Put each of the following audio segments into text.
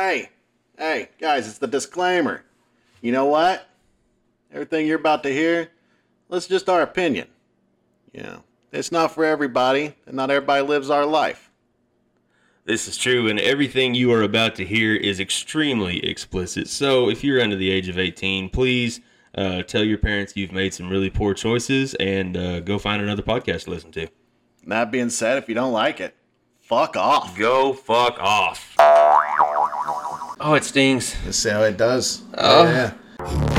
Hey, hey, guys, it's the disclaimer. You know what? Everything you're about to hear, that's just our opinion. You know, it's not for everybody, and not everybody lives our life. This is true, and everything you are about to hear is extremely explicit. So, if you're under the age of 18, please uh, tell your parents you've made some really poor choices and uh, go find another podcast to listen to. That being said, if you don't like it, fuck off. Go fuck off. Oh, it stings. Let's see how it does. Oh. Yeah.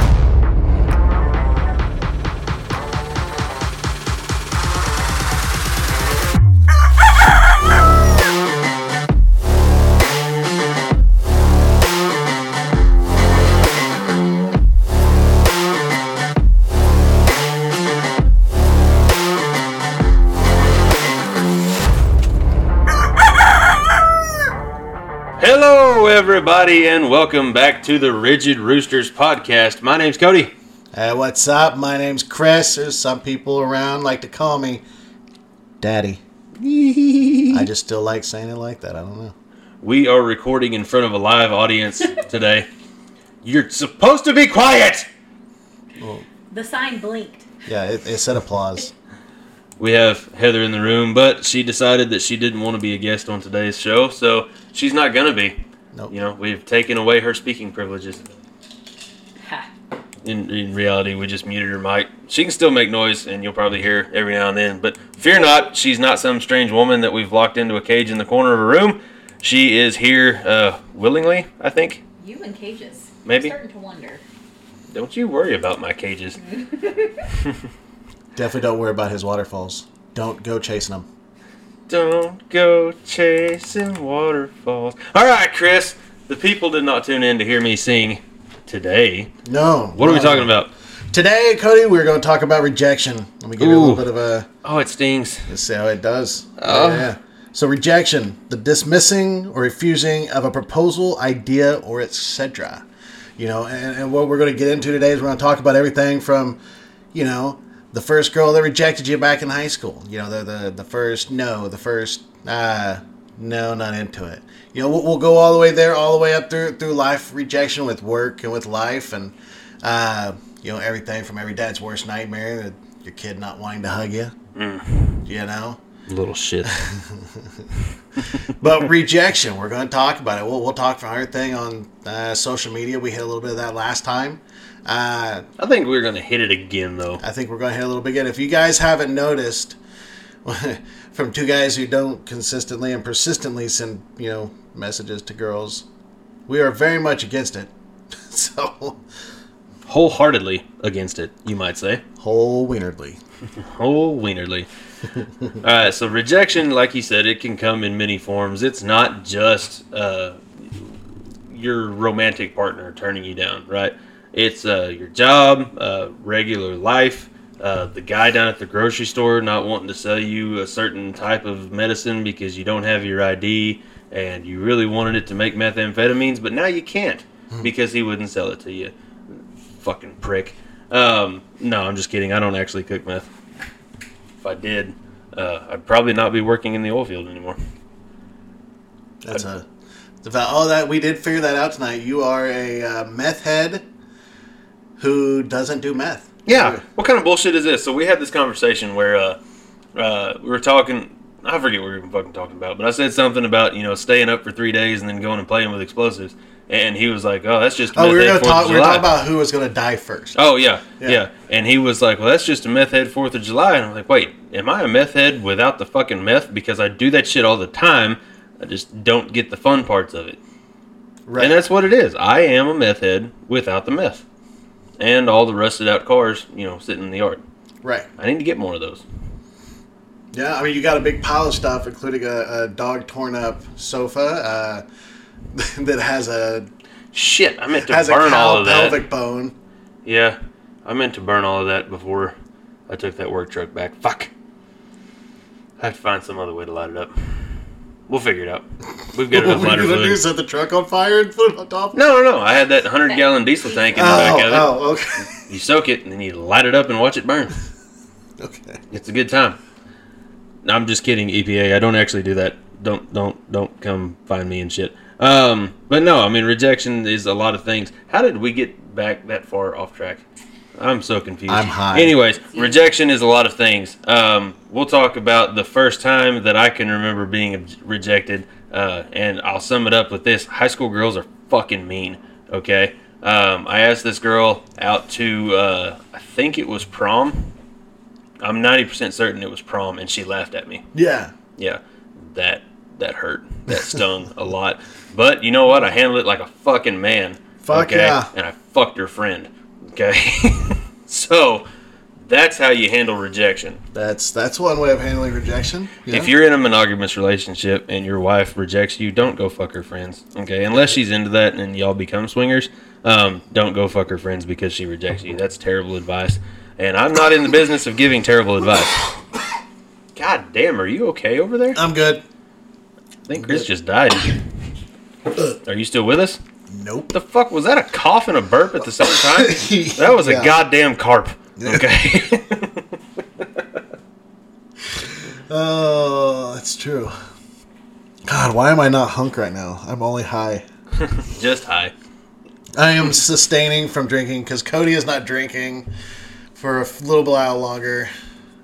Everybody, and welcome back to the Rigid Roosters podcast. My name's Cody. Hey, what's up? My name's Chris. There's some people around like to call me Daddy. I just still like saying it like that. I don't know. We are recording in front of a live audience today. You're supposed to be quiet. The sign blinked. Yeah, it, it said applause. We have Heather in the room, but she decided that she didn't want to be a guest on today's show, so she's not gonna be. Nope. You know, we've taken away her speaking privileges. In, in reality, we just muted her mic. She can still make noise, and you'll probably hear every now and then. But fear not, she's not some strange woman that we've locked into a cage in the corner of a room. She is here uh, willingly, I think. You in cages. Maybe. I'm starting to wonder. Don't you worry about my cages. Definitely don't worry about his waterfalls. Don't go chasing them. Don't go chasing waterfalls. All right, Chris. The people did not tune in to hear me sing today. No. What are we talking about? Today, Cody, we're going to talk about rejection. Let me give you a little bit of a. Oh, it stings. Let's see how it does. Oh. Yeah. So, rejection, the dismissing or refusing of a proposal, idea, or etc. You know, and, and what we're going to get into today is we're going to talk about everything from, you know, the first girl that rejected you back in high school. You know, the the, the first no, the first uh, no, not into it. You know, we'll, we'll go all the way there, all the way up through through life rejection with work and with life, and uh, you know everything from every dad's worst nightmare, that your kid not wanting to hug you. You know. Little shit. But rejection, we're going to talk about it. We'll, we'll talk from everything on uh, social media. We hit a little bit of that last time. Uh, I think we're gonna hit it again though. I think we're going to hit a little bit again. If you guys haven't noticed, from two guys who don't consistently and persistently send you know messages to girls, we are very much against it. So Wholeheartedly against it, you might say. whole wienerly. Whole wienerly. All right, so rejection, like you said, it can come in many forms. It's not just uh, your romantic partner turning you down, right? It's uh, your job, uh, regular life, uh, the guy down at the grocery store not wanting to sell you a certain type of medicine because you don't have your ID and you really wanted it to make methamphetamines, but now you can't because he wouldn't sell it to you. Fucking prick. Um, no, I'm just kidding. I don't actually cook meth. If I did, uh, I'd probably not be working in the oil field anymore. That's a. The val- oh, that we did figure that out tonight. You are a uh, meth head who doesn't do meth. Yeah. What kind of bullshit is this? So we had this conversation where uh, uh, we were talking. I forget what we were even fucking talking about, but I said something about you know staying up for three days and then going and playing with explosives, and he was like, "Oh, that's just." Oh, we were meth gonna talk. of We were talking about who was gonna die first. Oh yeah, Yeah. yeah, And he was like, "Well, that's just a meth head Fourth of July." And I'm like, "Wait, am I a meth head without the fucking meth? Because I do that shit all the time. I just don't get the fun parts of it." right. And that's what it is. I am a meth head without the meth. And all the rusted out cars, you know, sitting in the yard. right. I need to get more of those. Yeah. I mean, you got a big pile of stuff, including a, a dog torn up sofa uh, that has a Shit, I meant to has a burn all of that. pelvic bone. Yeah, I meant to burn all of that before I took that work truck back. Fuck. I have to find some other way to light it up. We'll figure it out. We've got enough were you lighter gonna do? fluid. Set the truck on fire and put it on top? of it? No, no, no. I had that 100 gallon diesel tank in the back of it. Oh, oh, okay. You soak it and then you light it up and watch it burn. okay. It's a good time. No, I'm just kidding, EPA. I don't actually do that. Don't don't don't come find me and shit. Um, but no, I mean rejection is a lot of things. How did we get back that far off track? I'm so confused. I'm high. Anyways, rejection is a lot of things. Um, we'll talk about the first time that I can remember being rejected, uh, and I'll sum it up with this: high school girls are fucking mean. Okay. Um, I asked this girl out to, uh, I think it was prom. I'm 90% certain it was prom, and she laughed at me Yeah. yeah, that that hurt. That stung a lot. But you know what? I handled it like a fucking man. Fuck yeah. And I fucked her friend. Okay. so that's how you handle rejection. That's that's one way of handling rejection. you If you're in a monogamous relationship and your wife rejects you, don't go fuck her friends. Okay, unless she's into that and y'all become swingers, um, don't go fuck her friends because she rejects you. That's terrible advice. And I'm not in the business of giving terrible advice. God damn, are you okay over there? I'm good. I think Chris just died. Are you still with us? Nope. The fuck was that? A cough and a burp at the same time? That was a goddamn carp. Okay. Oh, that's true. God, why am I not hunk right now? I'm only high. just high. I am sustaining from drinking because Cody is not drinking for a little while longer.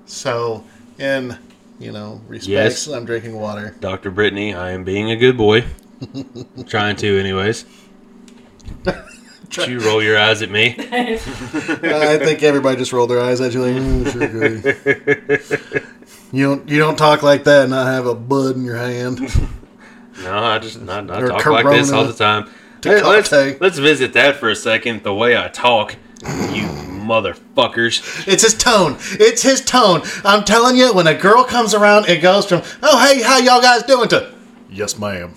So, in you know respects, Yes. I'm drinking water. Dr. Brittany, I am being a good boy. Trying to, anyways. Did you roll your eyes at me? I think everybody just rolled their eyes at you like, "Mm, sure, Cody." You don't you don't talk like that and not have a bud in your hand. No, I just not, I Or talk like this all the time. Hey, let's, let's visit that for a second. The way I talk, you motherfuckers. It's his tone. It's his tone. I'm telling you, when a girl comes around, it goes from "Oh hey, how y'all guys doing?" to "Yes, ma'am."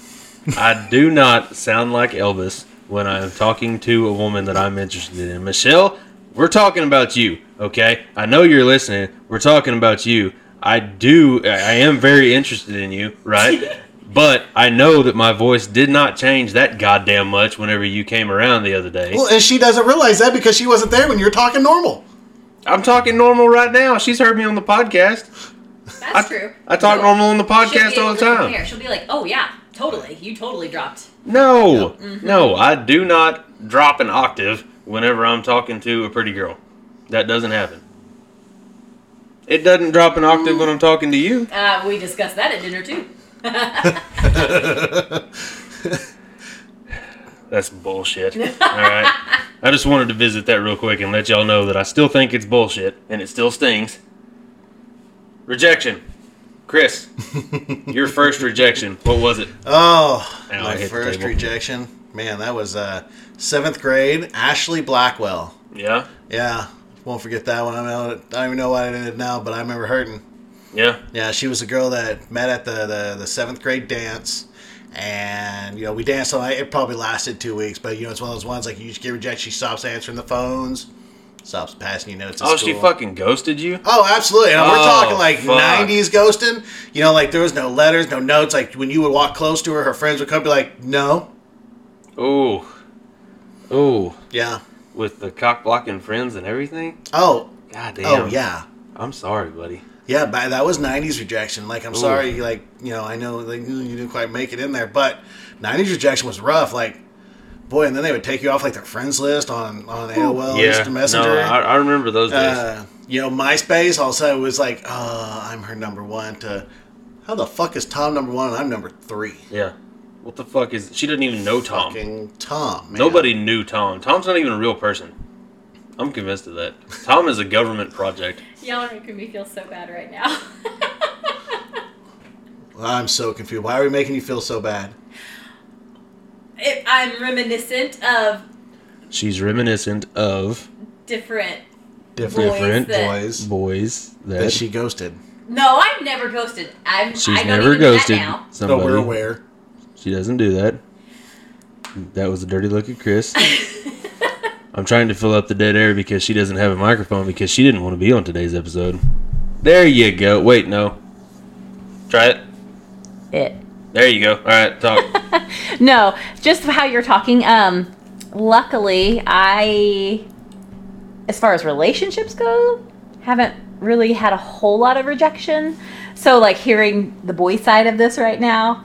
I do not sound like Elvis when I'm talking to a woman that I'm interested in. Michelle, we're talking about you, okay? I know you're listening. We're talking about you. I do, I am very interested in you, right? but I know that my voice did not change that goddamn much whenever you came around the other day. Well, and she doesn't realize that because she wasn't there when you're talking normal. I'm talking normal right now. She's heard me on the podcast. That's true. I talk She'll- normal on the podcast all the time. compare. She'll be like, "Oh yeah, totally. You totally dropped." No, no, I do not drop an octave whenever I'm talking to a pretty girl. That doesn't happen. It doesn't drop an octave when I'm talking to you. Uh, we discussed that at dinner too. That's bullshit. All right. I just wanted to visit that real quick and let y'all know that I still think it's bullshit and it still stings. Rejection. Chris, your first rejection. What was it? Oh, Ow, my first rejection. Man, that was uh, seventh grade. Ashley Blackwell. Yeah. Yeah, won't forget that one. I don't, I don't even know why I did it now, but I remember hurting. Yeah. Yeah, she was a girl that met at the, the, the seventh grade dance. And, you know, we danced all night. It probably lasted two weeks, but, you know, it's one of those ones like you just get rejected. She stops answering the phones, stops passing you notes. Oh, she fucking ghosted you? Oh, absolutely. And we're Oh, talking like fuck. 90s ghosting. You know, like there was no letters, no notes. Like when you would walk close to her, her friends would come be like, no. Ooh. Ooh. Yeah. With the cock blocking friends and everything? Oh, God damn. oh, yeah. I'm sorry, buddy. Yeah, but that was 90s rejection. Like, I'm Ooh. sorry, like, you know, I know like, you didn't quite make it in there, but 90s rejection was rough. Like, boy, and then they would take you off like their friends list on, on AOL yeah. Instant Messenger. No, I, I remember those days. uh, you know, MySpace also was like, uh, I'm her number one to, how the fuck is Tom number one and I'm number three? yeah. What the fuck is. She didn't even know Tom. Fucking Tom, man. Nobody knew Tom. Tom's not even a real person. I'm convinced of that. Tom is a government project. Y'all are making me feel so bad right now. I'm so confused. Why are we making you feel so bad? It, I'm reminiscent of She's reminiscent of different. Different Boys different that- boys boys that that she ghosted. No, I've never ghosted. I'm. she's I never even do that ghosted now. But somebody. we're aware. She doesn't do that. That was a dirty look at Chris. I'm trying to fill up the dead air because she doesn't have a microphone because she didn't want to be on today's episode. There you go. Wait, no. Try it. It. There you go. All right, talk. No, just how you're talking. Um, luckily, I, as far as relationships go, haven't really had a whole lot of rejection. So, like hearing the boy side of this right now,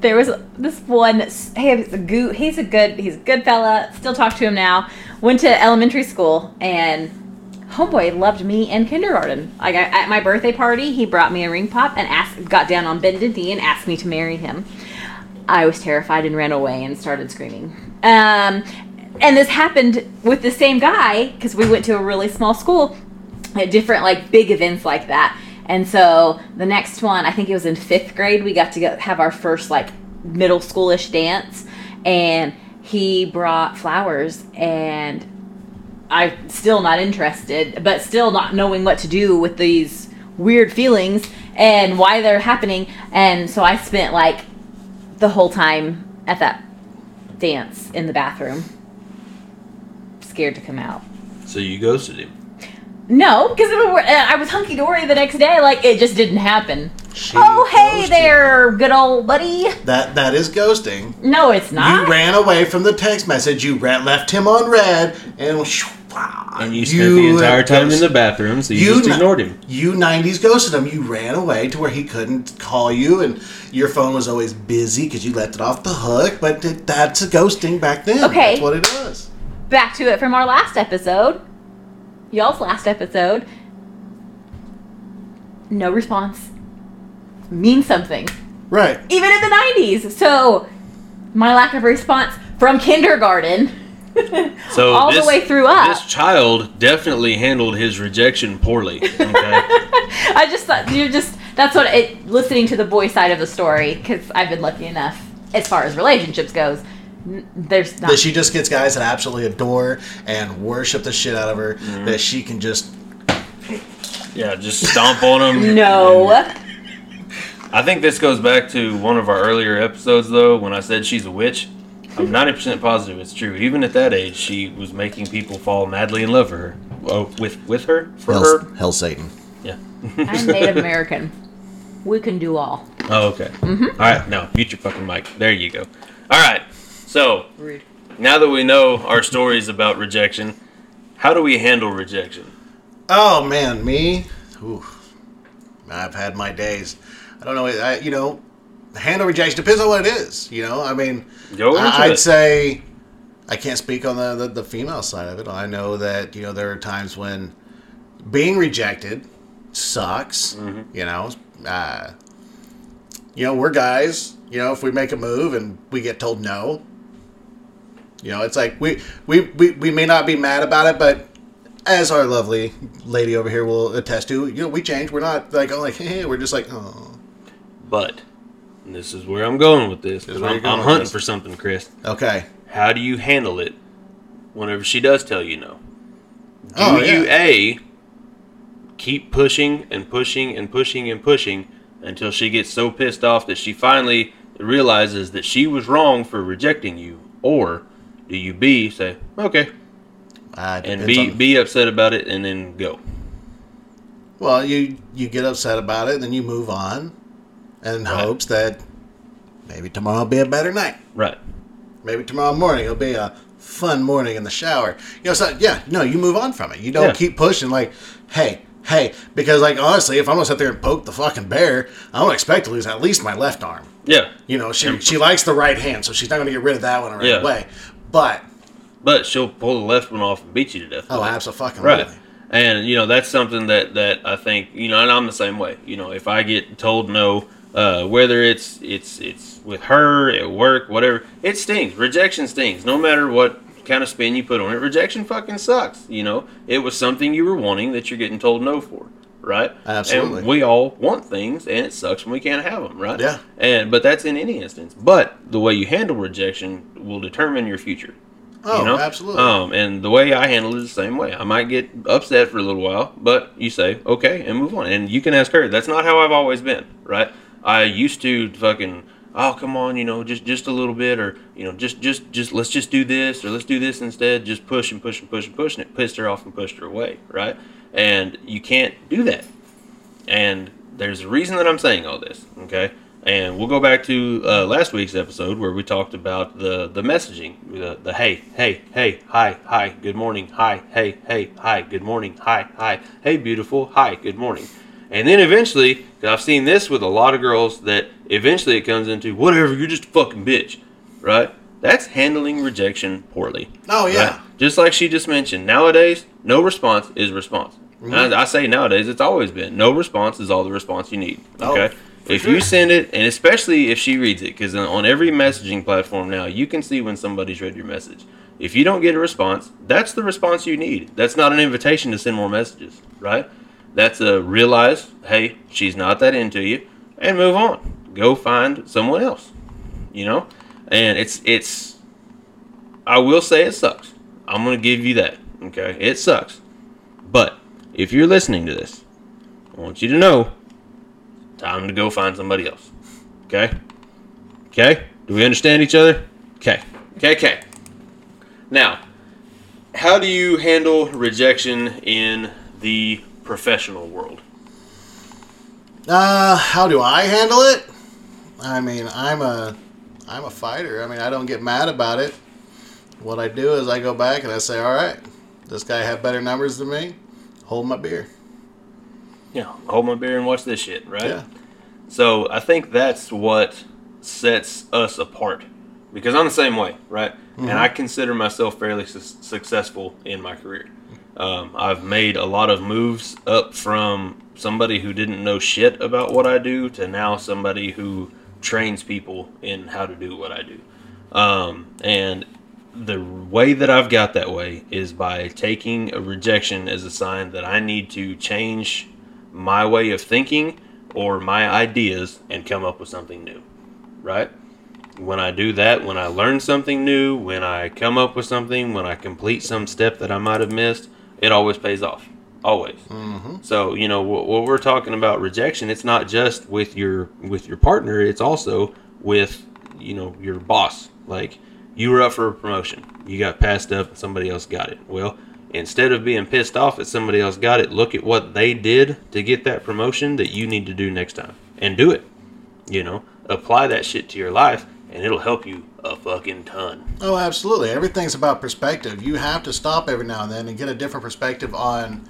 there was this one. Hey, he's a goo. He's a good. He's a good fella. Still talk to him now. Went to elementary school and homeboy loved me in kindergarten. Like at my birthday party, he brought me a ring pop and asked, got down on bended knee and asked me to marry him. I was terrified and ran away and started screaming. Um, and this happened with the same guy because we went to a really small school at different like big events like that. And so the next one, I think it was in fifth grade, we got to go have our first like middle schoolish dance, and he brought flowers and I'm still not interested, but still not knowing what to do with these weird feelings and why they're happening. And so I spent like the whole time at that dance in the bathroom, scared to come out. So you ghosted him. No, because I was hunky dory the next day. Like it just didn't happen. She oh, hey ghosted there, good old buddy. That that is ghosting. No, it's not. You ran away from the text message. You ran, left him on red, and And you spent the entire have time in the bathroom, so you, You just ignored him. You '90s ghosted him. You ran away to where he couldn't call you, and your phone was always busy because you left it off the hook. But th- that's a ghosting back then. Okay. that's what it was. Back to it from our last episode, y'all's last episode. No response means something, Right. even in the '90s. So my lack of response from kindergarten. So all this, the way through up. This child definitely handled his rejection poorly. Okay. I just thought you're just that's what it listening to the boy side of the story because I've been lucky enough as far as relationships goes. n- There's not That she just gets guys that absolutely adore and worship the shit out of her. Mm-hmm. That she can just yeah, just stomp on them. no. I think this goes back to one of our earlier episodes, though, when I said she's a witch. I'm 90% positive it's true. Even at that age, she was making people fall madly in love for her. Oh, with with her for hell, her. hell Satan. Yeah. I'm Native American. We can do all. Oh, okay. Mm-hmm. All right, no, mute your fucking mic. There you go. All right. So Rude. now that we know our stories about rejection, how do we handle rejection? Oh man, me. Ooh, I've had my days. I don't know. I, you know, handle rejection depends on what it is. You know, I mean, I, I'd it. say I can't speak on the, the the female side of it. I know that you know there are times when being rejected sucks. Mm-hmm. You know, uh, you know we're guys. You know, if we make a move and we get told no, you know, it's like we we, we, we may not be mad about it, but as our lovely lady over here will attest to, you know, we change. We're not like oh like hey, we're just like oh But and this is where I'm going with this. This is I'm, I'm with hunting this. for something, Chris. okay. How do you handle it whenever she does tell you no? Do Oh, you yeah. a keep pushing and pushing and pushing and pushing until she gets so pissed off that she finally realizes that she was wrong for rejecting you, or do you b say okay Uh, and be on- be upset about it and then go? Well, you you get upset about it, and then you move on, in Right. hopes that maybe tomorrow will be a better night. Right. Maybe tomorrow morning it'll be a fun morning in the shower. You know, so yeah, no, you move on from it. You don't Yeah. keep pushing like, hey, hey, because like honestly, if I'm gonna sit there and poke the fucking bear, I don't expect to lose at least my left arm. Yeah. You know, she she likes the right hand, so she's not gonna get rid of that one right Yeah. away. But But she'll pull the left one off and beat you to death. oh, absolutely, Right. And you know that's something that that I think you know, and I'm the same way. You know, if I get told no, uh, whether it's it's it's with her at work, whatever, it stings. Rejection stings, no matter what kind of spin you put on it. Rejection fucking sucks. You know, it was something you were wanting that you're getting told no for, right? Absolutely. And we all want things, and it sucks when we can't have them, right? Yeah. And but that's in any instance. But the way you handle rejection will determine your future. Oh, you know? absolutely. Um, and the way I handle it is the same way. I might get upset for a little while, but you say okay and move on. And you can ask her. That's not how I've always been, right? I used to fucking oh come on, you know, just just a little bit, or you know, just just just let's just do this, or let's do this instead. Just push and push and push and push, and it pissed her off and pushed her away, right? And you can't do that. And there's a reason that I'm saying all this, okay? And we'll go back to uh, last week's episode where we talked about the, the messaging, the, the hey, hey, hey, hi, hi, good morning, hi, hey, hey, hi, good morning, hi, hi, hey, beautiful, hi, good morning. And then eventually, 'cause I've seen this with a lot of girls, that eventually it comes into whatever, you're just a fucking bitch, right? That's handling rejection poorly. Oh yeah. Right? Just like she just mentioned, nowadays, no response is response. Mm-hmm. And I, I say nowadays, it's always been no response is all the response you need. Oh, Okay. for if sure. you send it, and especially if she reads it, because on every messaging platform now, you can see when somebody's read your message. If you don't get a response, that's the response you need. That's not an invitation to send more messages, right? That's a realize, hey, she's not that into you, and move on. Go find someone else. You know, and it's it's. I will say it sucks. I'm gonna give you that. Okay, it sucks. But if you're listening to this, I want you to know, time to go find somebody else. Okay. Okay. Do we understand each other? Okay. Okay. Okay. Now, how do you handle rejection in the professional world? Uh, how do I handle it? I mean, I'm a, I'm a fighter. I mean, I don't get mad about it. What I do is I go back and I say, all right, this guy had better numbers than me. Hold my beer. Yeah, hold my beer and watch this shit, right? Yeah. So I think that's what sets us apart because I'm the same way, right? And I consider myself fairly su- successful in my career. Um, I've made a lot of moves up from somebody who didn't know shit about what I do to now somebody who trains people in how to do what I do. Um, and the way that I've got that way is by taking a rejection as a sign that I need to change my way of thinking or my ideas and come up with something new. Right? When I do that, when I learn something new, when I come up with something, when I complete some step that I might have missed, it always pays off. Always. Mm-hmm. So you know what, what we're talking about rejection. It's not just with your with your partner. It's also with you know your boss. Like you were up for a promotion, you got passed up, and somebody else got it. Well, instead of being pissed off that somebody else got it, look at what they did to get that promotion that you need to do next time, and do it. You know, apply that shit to your life, and it'll help you a fucking ton. Oh, absolutely. Everything's about perspective. You have to stop every now and then and get a different perspective on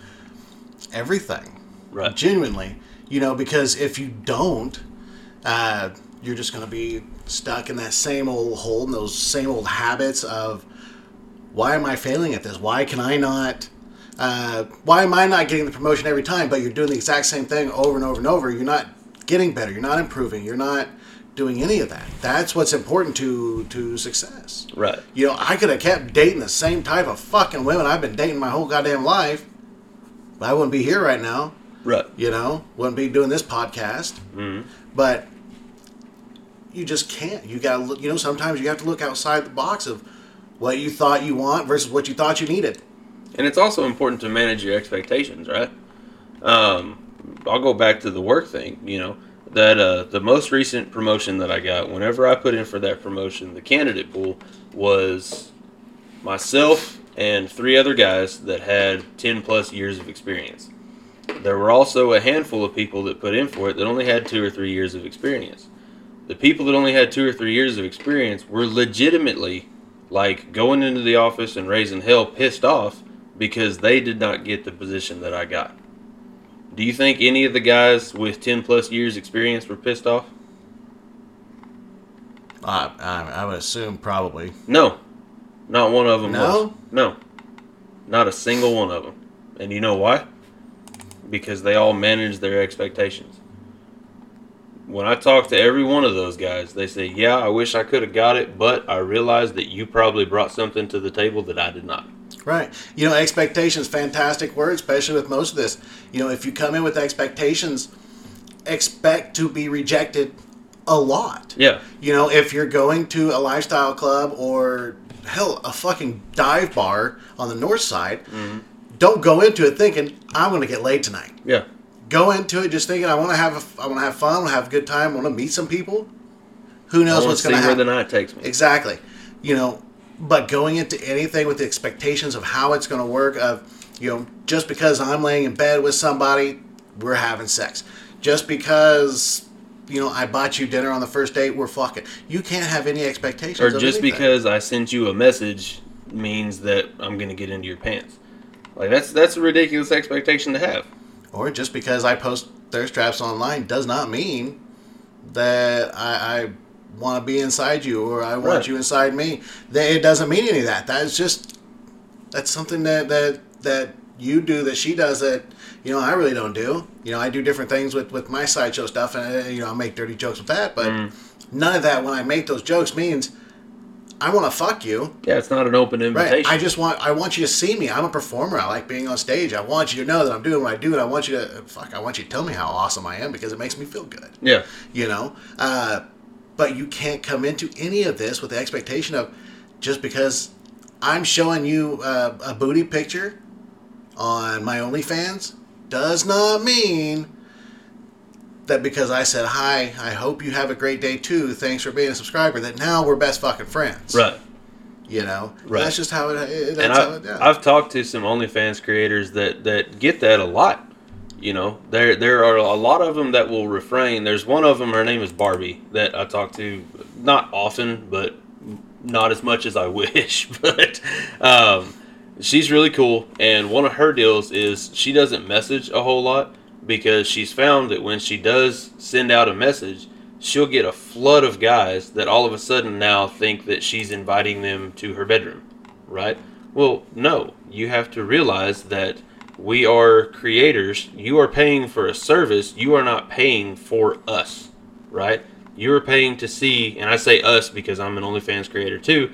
everything. Right. Genuinely. You know, because if you don't, uh, you're just going to be stuck in that same old hole and those same old habits of why am I failing at this? Why can I not? Uh, why am I not getting the promotion every time? But you're doing the exact same thing over and over and over. You're not getting better. You're not improving. You're not doing any of that. That's what's important to to success. Right. You know, I could have kept dating the same type of fucking women I've been dating my whole goddamn life. But I wouldn't be here right now. Right. You know, wouldn't be doing this podcast. hmm But you just can't. You gotta look. You know, sometimes you have to look outside the box of what you thought you want versus what you thought you needed. And it's also important to manage your expectations, right? Um, I'll go back to the work thing. You know that uh, the most recent promotion that I got, whenever I put in for that promotion, the candidate pool was myself and three other guys that had ten plus years of experience. There were also a handful of people that put in for it that only had two or three years of experience. The people that only had two or three years of experience were legitimately like going into the office and raising hell pissed off because they did not get the position that I got. Do you think any of the guys with 10 plus years experience were pissed off? I, I, I would assume probably. No. Not one of them No? was. No. Not a single one of them. And you know why? Because they all managed their expectations. When I talk to every one of those guys, they say, Yeah, I wish I could have got it, but I realized that you probably brought something to the table that I did not. Right. You know, expectations, fantastic word, especially with most of this. You know, if you come in with expectations, expect to be rejected a lot. Yeah. You know, if you're going to a lifestyle club or hell, a fucking dive bar on the north side, mm-hmm. don't go into it thinking I'm going to get laid tonight. Yeah. Go into it just thinking I want to have a, I want to have fun, I want to have a good time, I want to meet some people. Who knows what's going to where happen? the night takes me. Exactly. You know, but going into anything with the expectations of how it's going to work, of, you know, just because I'm laying in bed with somebody, we're having sex. Just because, you know, I bought you dinner on the first date, we're fucking. You can't have any expectations. Or just anything. because I sent you a message means that I'm going to get into your pants. Like that's that's a ridiculous expectation to have. Or just because I post thirst traps online does not mean that I, I want to be inside you or I want Right. you inside me. That it doesn't mean any of that. That's just that's something that that that you do that she does that you know I really don't do. You know I do different things with with my sideshow stuff and uh, you know I make dirty jokes with that, but Mm. none of that when I make those jokes means I want to fuck you. Yeah, it's not an open Right. invitation. I just want I want you to see me. I'm a performer. I like being on stage. I want you to know that I'm doing what I do, and I want you to fuck. I want you to tell me how awesome I am because it makes me feel good. yeah. You know. Uh, but you can't come into any of this with the expectation of just because I'm showing you uh, a booty picture on my OnlyFans does not mean that because I said hi, I hope you have a great day too. Thanks for being a subscriber. That now we're best fucking friends. Right. You know, Right. that's just how it. that's and I've, it, yeah. I've talked to some OnlyFans creators that, that get that a lot. You know, there there are a lot of them that will refrain. There's one of them. Her name is Barbie that I talk to not often, but not as much as I wish. but um, she's really cool, and one of her deals is she doesn't message a whole lot because she's found that when she does send out a message, she'll get a flood of guys that all of a sudden now think that she's inviting them to her bedroom, right? Well, no. You have to realize that we are creators. You are paying for a service. You are not paying for us, right? You are paying to see, and I say us because I'm an OnlyFans creator too.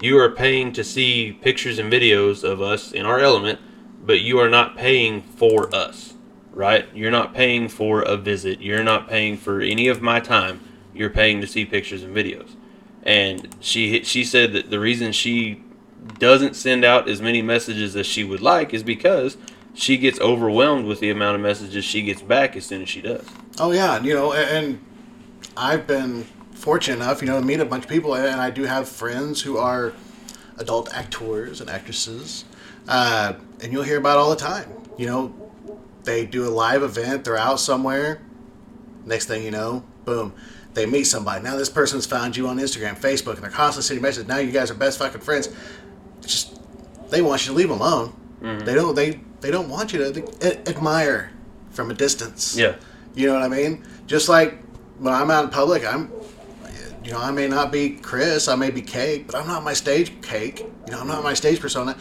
You are paying to see pictures and videos of us in our element, but you are not paying for us, right? You're not paying for a visit. You're not paying for any of my time. You're paying to see pictures and videos. And she she said that the reason she doesn't send out as many messages as she would like is because she gets overwhelmed with the amount of messages she gets back as soon as she does. Oh yeah, you know, and, I've been fortunate enough, you know, to meet a bunch of people, and I do have friends who are adult actors and actresses, uh, and you'll hear about all the time. You know, they do a live event, they're out somewhere. Next thing you know, boom, they meet somebody. Now this person's found you on Instagram, Facebook, and they're constantly sending messages. Now you guys are best fucking friends. It's just they want you to leave them alone. Mm-hmm. They don't. They they don't want you to admire from a distance. Yeah. You know what I mean? Just like when I'm out in public, I'm, you know, I may not be Chris, I may be Cake, but I'm not my stage Cake. You know, I'm not my stage persona.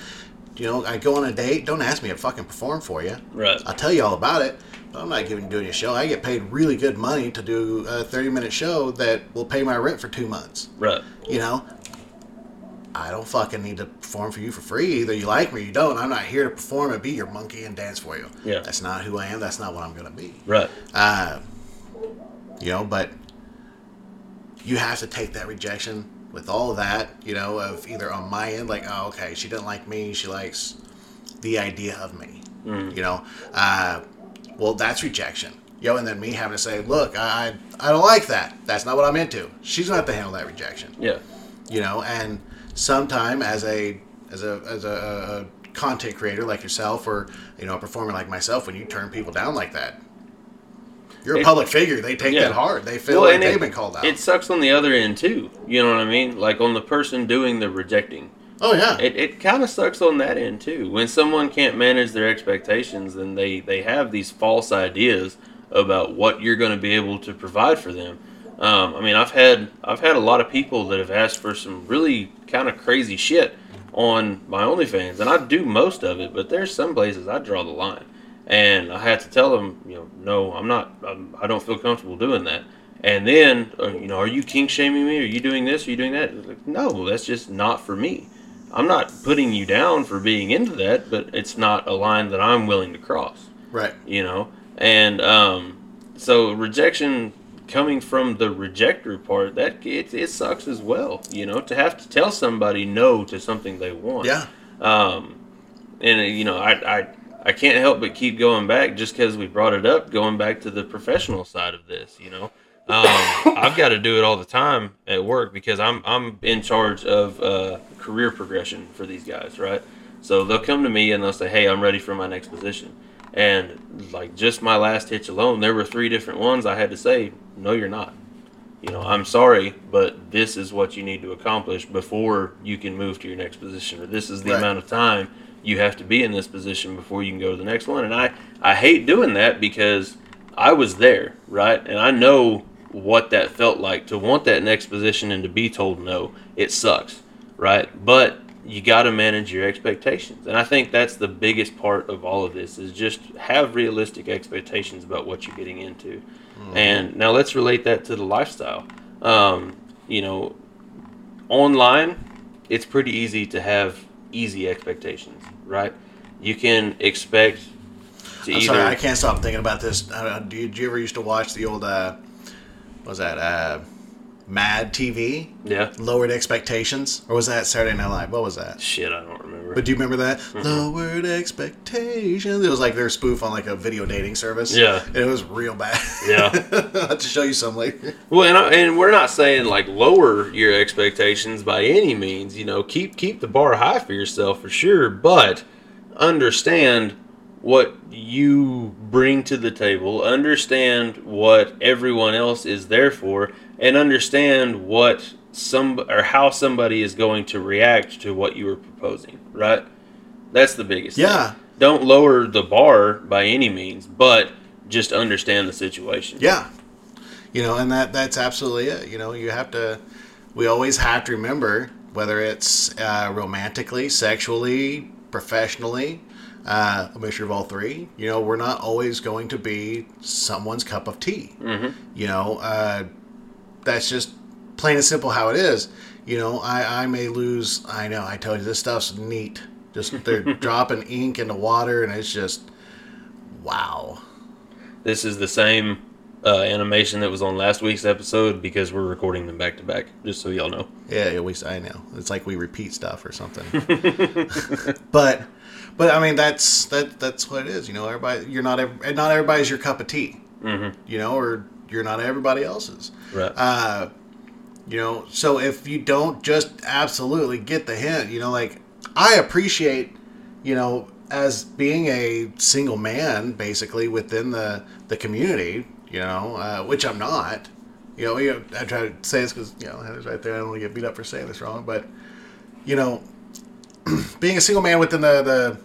You know, I go on a date. Don't ask me to fucking perform for you. Right. I'll tell you all about it. But I'm not giving doing a show. I get paid really good money to do a 30 minute show that will pay my rent for two months. Right. You know, I don't fucking need to perform for you for free. Either you like me or you don't. I'm not here to perform and be your monkey and dance for you. Yeah. That's not who I am. That's not what I'm gonna be. Right. Uh, you know, but you have to take that rejection with all of that, you know, of either on my end, like, oh, okay, she doesn't like me, she likes the idea of me, you know. Uh, well, that's rejection. Yo, and then me having to say, look, I, I don't like that. That's not what I'm into. She's gonna have to handle that rejection Yeah. you know and sometime as a as a as a, a content creator like yourself or you know a performer like myself when you turn people down like that you're a It- public figure they take Yeah. that hard they feel Well, like they've it, been called out it sucks on the other end too. You know what I mean? Like on the person doing the rejecting. oh yeah It, it kind of sucks on that end too. When someone can't manage their expectations, then they, they have these false ideas about what you're going to be able to provide for them. Um, I mean, I've had I've had a lot of people that have asked for some really kind of crazy shit on my OnlyFans, and I do most of it. But there's some places I draw the line, and I had to tell them, you know, no, I'm not. I'm, I don't feel comfortable doing that. And then, uh, you know, are you kink shaming me? Are you doing this? Are you doing that? Like, no, that's just not for me. I'm not putting you down for being into that, but it's not a line that I'm willing to cross, right you know? And um, so rejection coming from the rejector part, that it, it sucks as well, you know, to have to tell somebody no to something they want. yeah Um, and uh, you know, I, I I can't help but keep going back just because we brought it up, going back to the professional side of this. You know, um, I've got to do it all the time at work because I'm I'm in charge of uh, career progression for these guys, right? So they'll come to me and they'll say, "Hey, I'm ready for my next position." And like just my last hitch alone, there were three different ones I had to say, "No, you're not." You know, I'm sorry, but this is what you need to accomplish before you can move to your next position, or this is the Right. amount of time you have to be in this position before you can go to the next one. And I, I hate doing that because I was there, right? And I know what that felt like to want that next position and to be told no. It sucks, right? But you got to manage your expectations. And I think that's the biggest part of all of this is just have realistic expectations about what you're getting into. And now let's relate that to the lifestyle. Um, you know, online, it's pretty easy to have easy expectations, right? You can expect to I'm either sorry, I can't stop thinking about this. Uh, did you ever used to watch the old, uh, was that, uh, Mad TV? yeah. Lowered Expectations? Or was that Saturday Night Live? What was that? Shit, I don't remember. But do you remember that? Lowered Expectations. It was like their spoof on like a video dating service. Yeah. And it was real bad. Yeah. I'll have to show you some later. Well, and, I, and we're not saying like lower your expectations by any means. You know, keep keep the bar high for yourself for sure, but understand what you bring to the table. Understand what everyone else is there for, and understand what some or how somebody is going to react to what you are proposing. Right? That's the biggest. thing. Yeah. Don't lower the bar by any means, but just understand the situation. Yeah. You know, and that that's absolutely it. You know, you have to. We always have to remember whether it's uh, romantically, sexually, professionally, uh, a mixture of all three. You know, we're not always going to be someone's cup of tea. Mm-hmm. You know, uh, that's just plain and simple how it is. You know, I, I may lose. I know. I told you this stuff's neat. Just they're dropping ink in the water, and it's just wow. This is the same uh, animation that was on last week's episode because we're recording them back to back, just so y'all know. Yeah, at least I know. It's like we repeat stuff or something. but, but I mean that's that that's what it is. You know, everybody you're not not everybody's your cup of tea. Mm-hmm. You know, or you're not everybody else's. Right. Uh, you know, so if you don't just absolutely get the hint, you know, like I appreciate, you know, as being a single man, basically within the the community, you know, uh, which I'm not. You know, you know, I try to say this because you know Heather's right there. I don't want to get beat up for saying this wrong, but you know, being a single man within the, the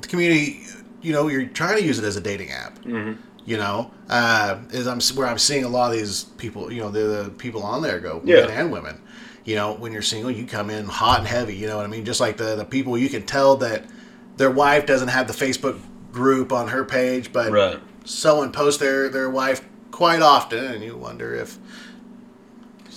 the community, you know, you're trying to use it as a dating app Mm-hmm. You know, uh, is I'm where I'm seeing a lot of these people, you know, the, the people on there go, Yeah. men and women. You know, when you're single, you come in hot and heavy. You know what I mean? Just like the the people, you can tell that their wife doesn't have the Facebook group on her page, but Right. someone posts their their wife quite often, and you wonder if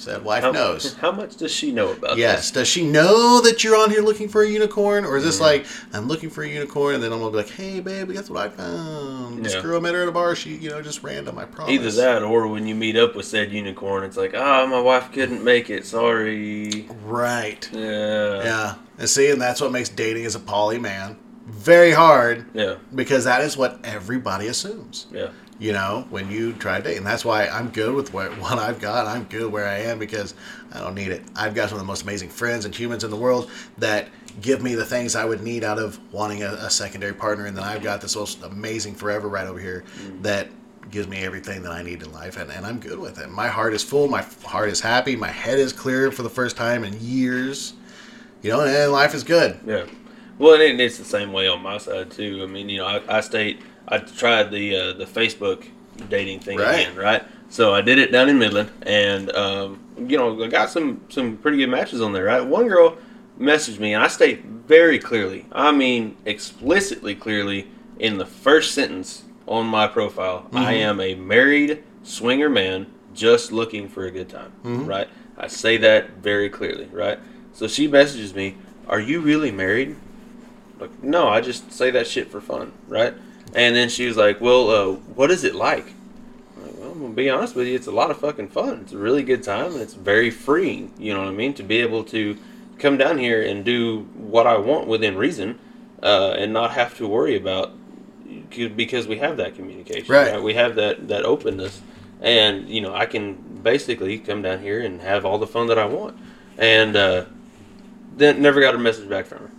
said wife How, knows. How much does she know about it? Yes. Does she know that you're on here looking for a unicorn, or is this like I'm looking for a unicorn, and then I'm gonna be like, "Hey, baby, guess what I found? This Yeah. girl I met her at a bar. She, you know, just random. I promise." Either that, or when you meet up with said unicorn, it's like, ah, my wife couldn't make it. Sorry. Right. Yeah. Yeah. And see, and that's what makes dating as a poly man very hard Yeah. because that is what everybody assumes. Yeah. You know, when you try to and that's why I'm good with what, what I've got. I'm good where I am because I don't need it. I've got some of the most amazing friends and humans in the world that give me the things I would need out of wanting a, a secondary partner, and then I've got this most amazing forever right over here mm. that gives me everything that I need in life, and, and I'm good with it. My heart is full. My heart is happy. My head is clear for the first time in years. You know, and life is good. Yeah. Well, and it's the same way on my side too. I mean, you know, I, I state I tried the uh, the Facebook dating thing Right. again, right? So I did it down in Midland, and um, you know, I got some some pretty good matches on there, right? One girl messaged me, and I state very clearly, I mean, explicitly clearly in the first sentence on my profile, I am a married swinger man just looking for a good time, right? I say that very clearly, right? So she messages me, "Are you really married?" Like, no, I just say that shit for fun, right? And then she was like, "Well, uh, what is it like?" I'm like, well, I'm gonna be honest with you, it's a lot of fucking fun. It's a really good time, and it's very freeing. You know what I mean? To be able to come down here and do what I want within reason, uh, and not have to worry about because we have that communication, Right. We have that that openness, and you know, I can basically come down here and have all the fun that I want, and uh, then never got a message back from her.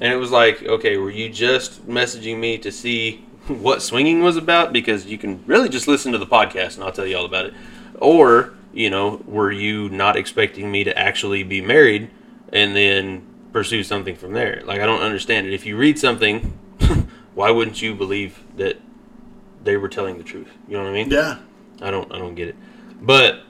And it was like, okay, were you just messaging me to see what swinging was about? Because you can really just listen to the podcast and I'll tell you all about it. Or, you know, were you not expecting me to actually be married and then pursue something from there? Like, I don't understand it. If you read something, why wouldn't you believe that they were telling the truth. You know what I mean? Yeah. I don't I don't get it. But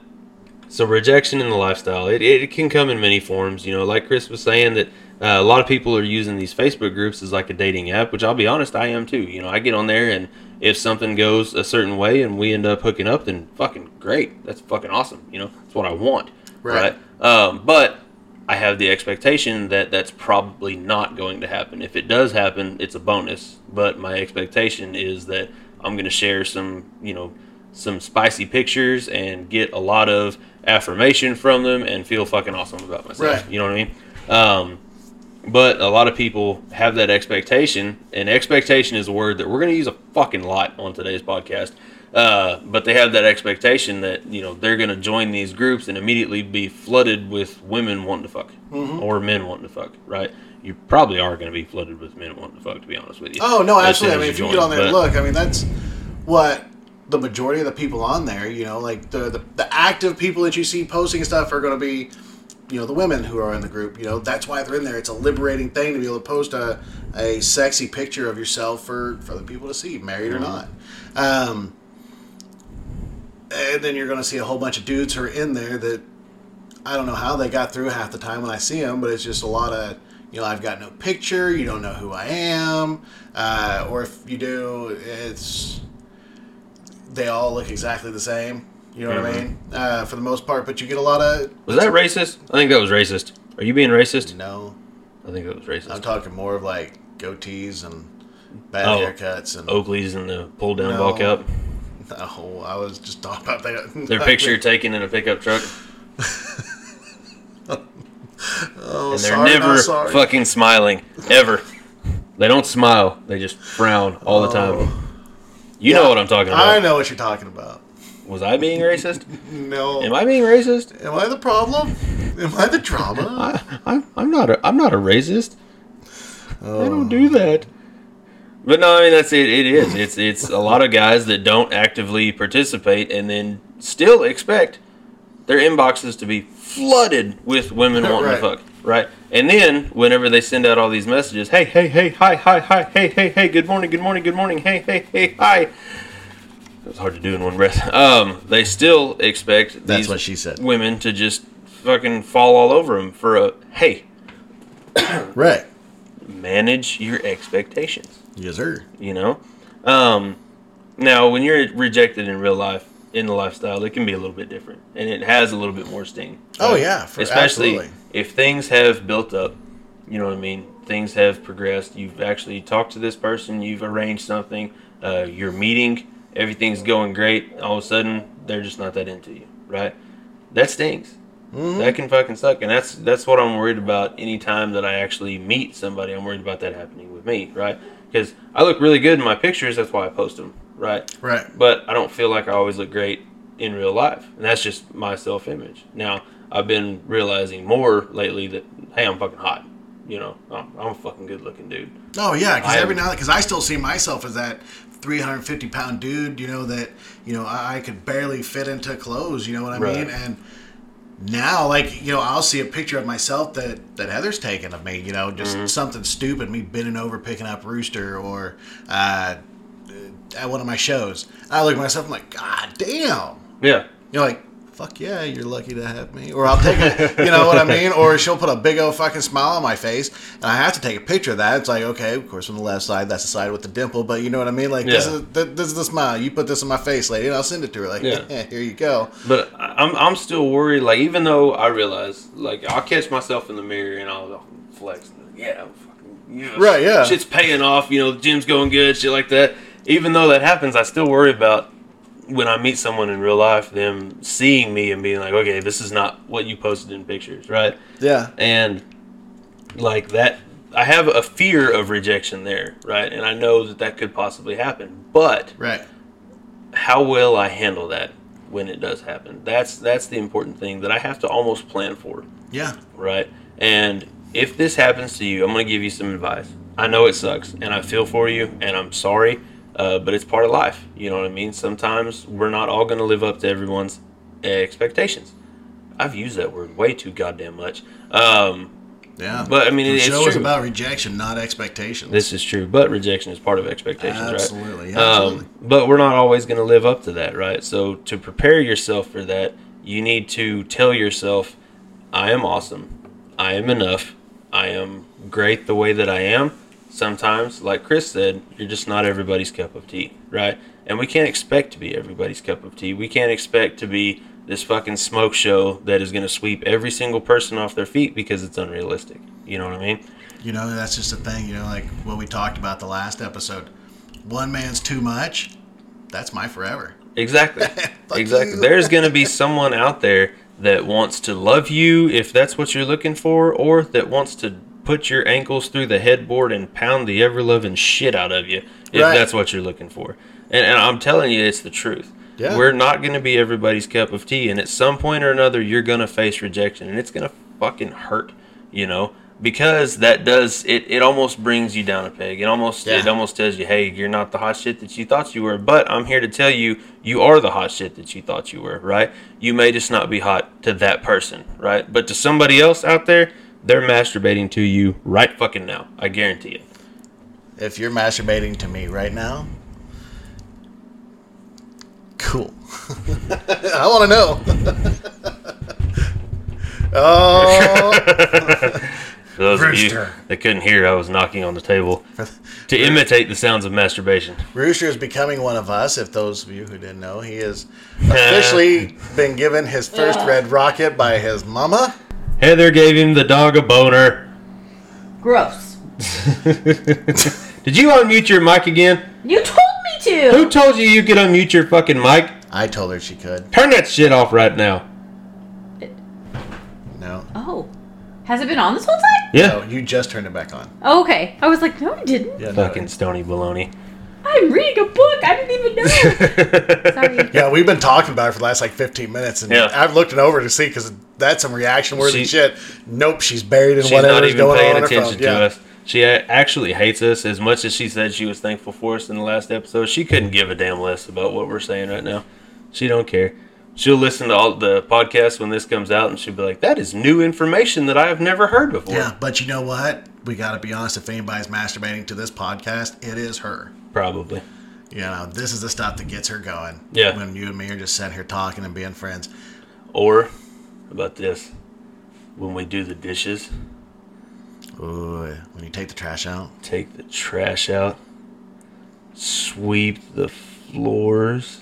so rejection in the lifestyle, it, it can come in many forms. You know, like Chris was saying that uh, a lot of people are using these Facebook groups as like a dating app, which I'll be honest, I am too. You know, I get on there and if something goes a certain way and we end up hooking up, then fucking great. That's fucking awesome. You know, that's what I want. Right. Right. Um, but I have the expectation that that's probably not going to happen. If it does happen, it's a bonus. But my expectation is that I'm going to share some, you know, some spicy pictures and get a lot of affirmation from them and feel fucking awesome about myself. Right. You know what I mean? Um, but a lot of people have that expectation, and expectation is a word that we're going to use a fucking lot on today's podcast. Uh, but they have that expectation that you know they're going to join these groups and immediately be flooded with women wanting to fuck Mm-hmm. or men wanting to fuck. Right? You probably are going to be flooded with men wanting to fuck. To be honest with you. Oh no, absolutely. I mean, if you get on there But- look, I mean, that's what the majority of the people on there, you know, like the the, the active people that you see posting stuff are going to be, you know, the women who are in the group. You know, that's why they're in there. It's a liberating thing to be able to post a, a sexy picture of yourself for for the people to see, married or not. Um, and then you're going to see a whole bunch of dudes who are in there that I don't know how they got through half the time when I see them, but it's just a lot of, you know, I've got no picture, you don't know who I am, uh, or if you do, it's they all look exactly the same. You know what I mean? Uh, for the most part, but you get a lot of Was that racist? I think that was racist. Are you being racist? no. I think that was racist. I'm talking more of like goatees and bad Oh. haircuts and Oakley's and the pull down No. ball cap. no. I was just talking about that. Their picture taken in a pickup truck. Oh, and they're sorry, never sorry. fucking smiling ever. They don't smile. They just frown all the time. You know Oh. What I'm talking about. I know what you're talking about. Was I being racist? No. Am I being racist? Am I the problem? Am I the drama? I, I'm, I'm not a I'm not a racist. I don't do oh. that. But no, I mean that's it. It is. It's it's a lot of guys that don't actively participate and then still expect their inboxes to be flooded with women wanting Right. to fuck. Right. And then whenever they send out all these messages, hey, hey, hey, hi, hi, hi, hey, hey, hey, good morning, good morning, good morning, hey, hey, hey, hi. It's hard to do in one breath. Um, they still expect That's what she said. women to just fucking fall all over them for a hey, Right. manage your expectations Yes, sir. you know um, now when you're rejected in real life in the lifestyle it can be a little bit different and it has a little bit more sting Oh, yeah, for- especially absolutely. if things have built up you know what i mean things have progressed you've actually talked to this person you've arranged something uh, you're meeting everything's going great all of a sudden they're just not that into you right that stings Mm-hmm. that can fucking suck, and that's that's what I'm worried about. Anytime that I actually meet somebody, I'm worried about that happening with me, right? Because I look really good in my pictures, that's why I post them, right? Right. But I don't feel like I always look great in real life, and that's just my self-image. Now I've been realizing more lately that hey, I'm fucking hot. You know, I'm, I'm a fucking good-looking dude. Oh yeah, because every now because I still see myself as that 350 pound dude. You know that you know I, I could barely fit into clothes. You know what I Right. mean? And now, like you know, I'll see a picture of myself that that Heather's taken of me. You know, just Mm-hmm. something stupid, me bending over picking up rooster or uh, at one of my shows. I look at myself, I'm like, God damn. Yeah, You're like, fuck yeah, you're lucky to have me. Or I'll take it, you know what I mean? Or she'll put a big old fucking smile on my face, and I have to take a picture of that. It's like, okay, of course, from the left side, that's the side with the dimple, but you know what I mean? Like, this, is, this is the smile. You put this on my face, lady, and I'll send it to her. Like, Yeah. yeah, here you go. but I'm I'm still worried. Like even though I realize, like I'll catch myself in the mirror and I'll, flex. Yeah, I'm fucking yes. Right, yeah. Shit's paying off. You know, the gym's going good. Shit like that. Even though that happens, I still worry about when I meet someone in real life, them seeing me and being like, okay, this is not what you posted in pictures, right? Yeah. and like that i have a fear of rejection there right and i know that that could possibly happen but Right. how will i handle that when it does happen that's that's the important thing that i have to almost plan for Yeah. right and if this happens to you i'm going to give you some advice i know it sucks and i feel for you and i'm sorry uh, but it's part of life you know what i mean sometimes we're not all going to live up to everyone's expectations i've used that word way too goddamn much um, Yeah. But, I mean, the it's show is about rejection, not expectations. This is true, but rejection is part of expectations, Absolutely, right? absolutely. Um, but we're not always going to live up to that, right? So to prepare yourself for that, you need to tell yourself, "I am awesome. I am enough. I am great the way that I am." Sometimes, like Chris said, you're just not everybody's cup of tea, right? And we can't expect to be everybody's cup of tea. We can't expect to be this fucking smoke show that is going to sweep every single person off their feet because it's unrealistic. You know what I mean? You know, that's just a thing. You know, like what we talked about the last episode. One man's too much. That's my forever. Exactly. Exactly. There's going to be someone out there that wants to love you if that's what you're looking for, or that wants to put your ankles through the headboard and pound the ever loving shit out of you if Right. that's what you're looking for. And, and I'm telling you, it's the truth. Yeah. We're not going to be everybody's cup of tea, and at some point or another, you're going to face rejection, and it's going to fucking hurt, you know, because that does it. It almost brings you down a peg. It almost it almost tells you, hey, you're not the hot shit that you thought you were. But I'm here to tell you, you are the hot shit that you thought you were. Right? You may just not be hot to that person, right? But to somebody else out there, they're masturbating to you right fucking now. I guarantee it. If you're masturbating to me right now, cool. I want to know. oh, For those of you Rooster. that couldn't hear, I was knocking on the table to imitate the sounds of masturbation. Rooster is becoming one of us. If those of you who didn't know, he has officially been given his first red rocket by his mama. Heather gave him the dog a boner. Gross. Did you unmute your mic again? You told me to. Who told you you could unmute your fucking mic? I told her she could. Turn that shit off right now. It, No. Oh, has it been on this whole time? Yeah. No, you just turned it back on. Oh, okay. I was like, no, I didn't. Yeah, no. Fucking stony baloney. I'm reading a book. I didn't even know. Sorry. Yeah, we've been talking about it for the last like 15 minutes, and Yeah. I've looked it over to see because that's some reaction worthy shit. Nope, she's buried in whatever She's whatever's not even going paying on, on attention to Yeah. us. She actually hates us as much as she said she was thankful for us in the last episode. She couldn't give a damn less about what we're saying right now. She don't care. She'll listen to all the podcasts when this comes out, and she'll be like, "That is new information that I have never heard before." Yeah, but you know what? We got to be honest. If anybody's masturbating to this podcast, it is her. Probably. You know, this is the stuff that gets her going. Yeah. When you and me are just sitting here talking and being friends. Or about this, when we do the dishes, Ooh, when you take the trash out. take the trash out, sweep the floors.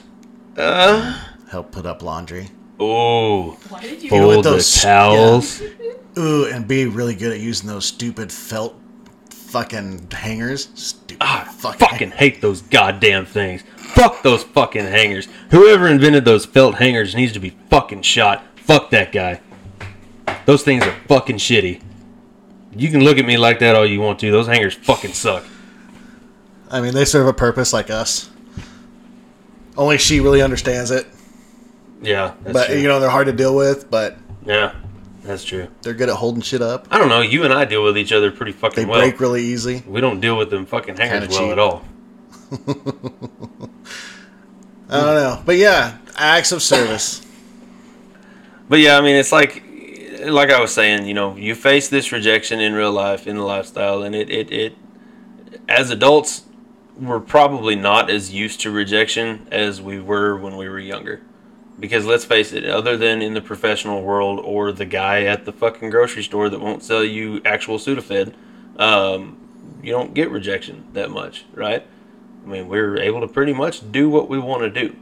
Uh, Help put up laundry. oh, Why did you? know what fold the those- towels. Ooh, and be really good at using those stupid felt fucking hangers. Stupid I fucking. fucking hate those goddamn things. Fuck those fucking hangers. Whoever invented those felt hangers needs to be fucking shot. Fuck that guy. Those things are fucking shitty. You can look at me like that all you want to. Those hangers fucking suck. I mean, they serve a purpose like us. Only she really understands it. Yeah, but, true. you know, they're hard to deal with, but yeah, that's true. they're good at holding shit up. I don't know. You and I deal with each other pretty They fucking well. break really easy. We don't deal with them fucking hangers Kinda well cheap. at all. I don't know. But yeah, acts of service. But yeah, I mean, it's like, like I was saying, you know, you face this rejection in real life, in the lifestyle, and it, it, it, as adults, we're probably not as used to rejection as we were when we were younger. Because let's face it, other than in the professional world or the guy at the fucking grocery store that won't sell you actual Sudafed, um, you don't get rejection that much, right? I mean, we're able to pretty much do what we want to do.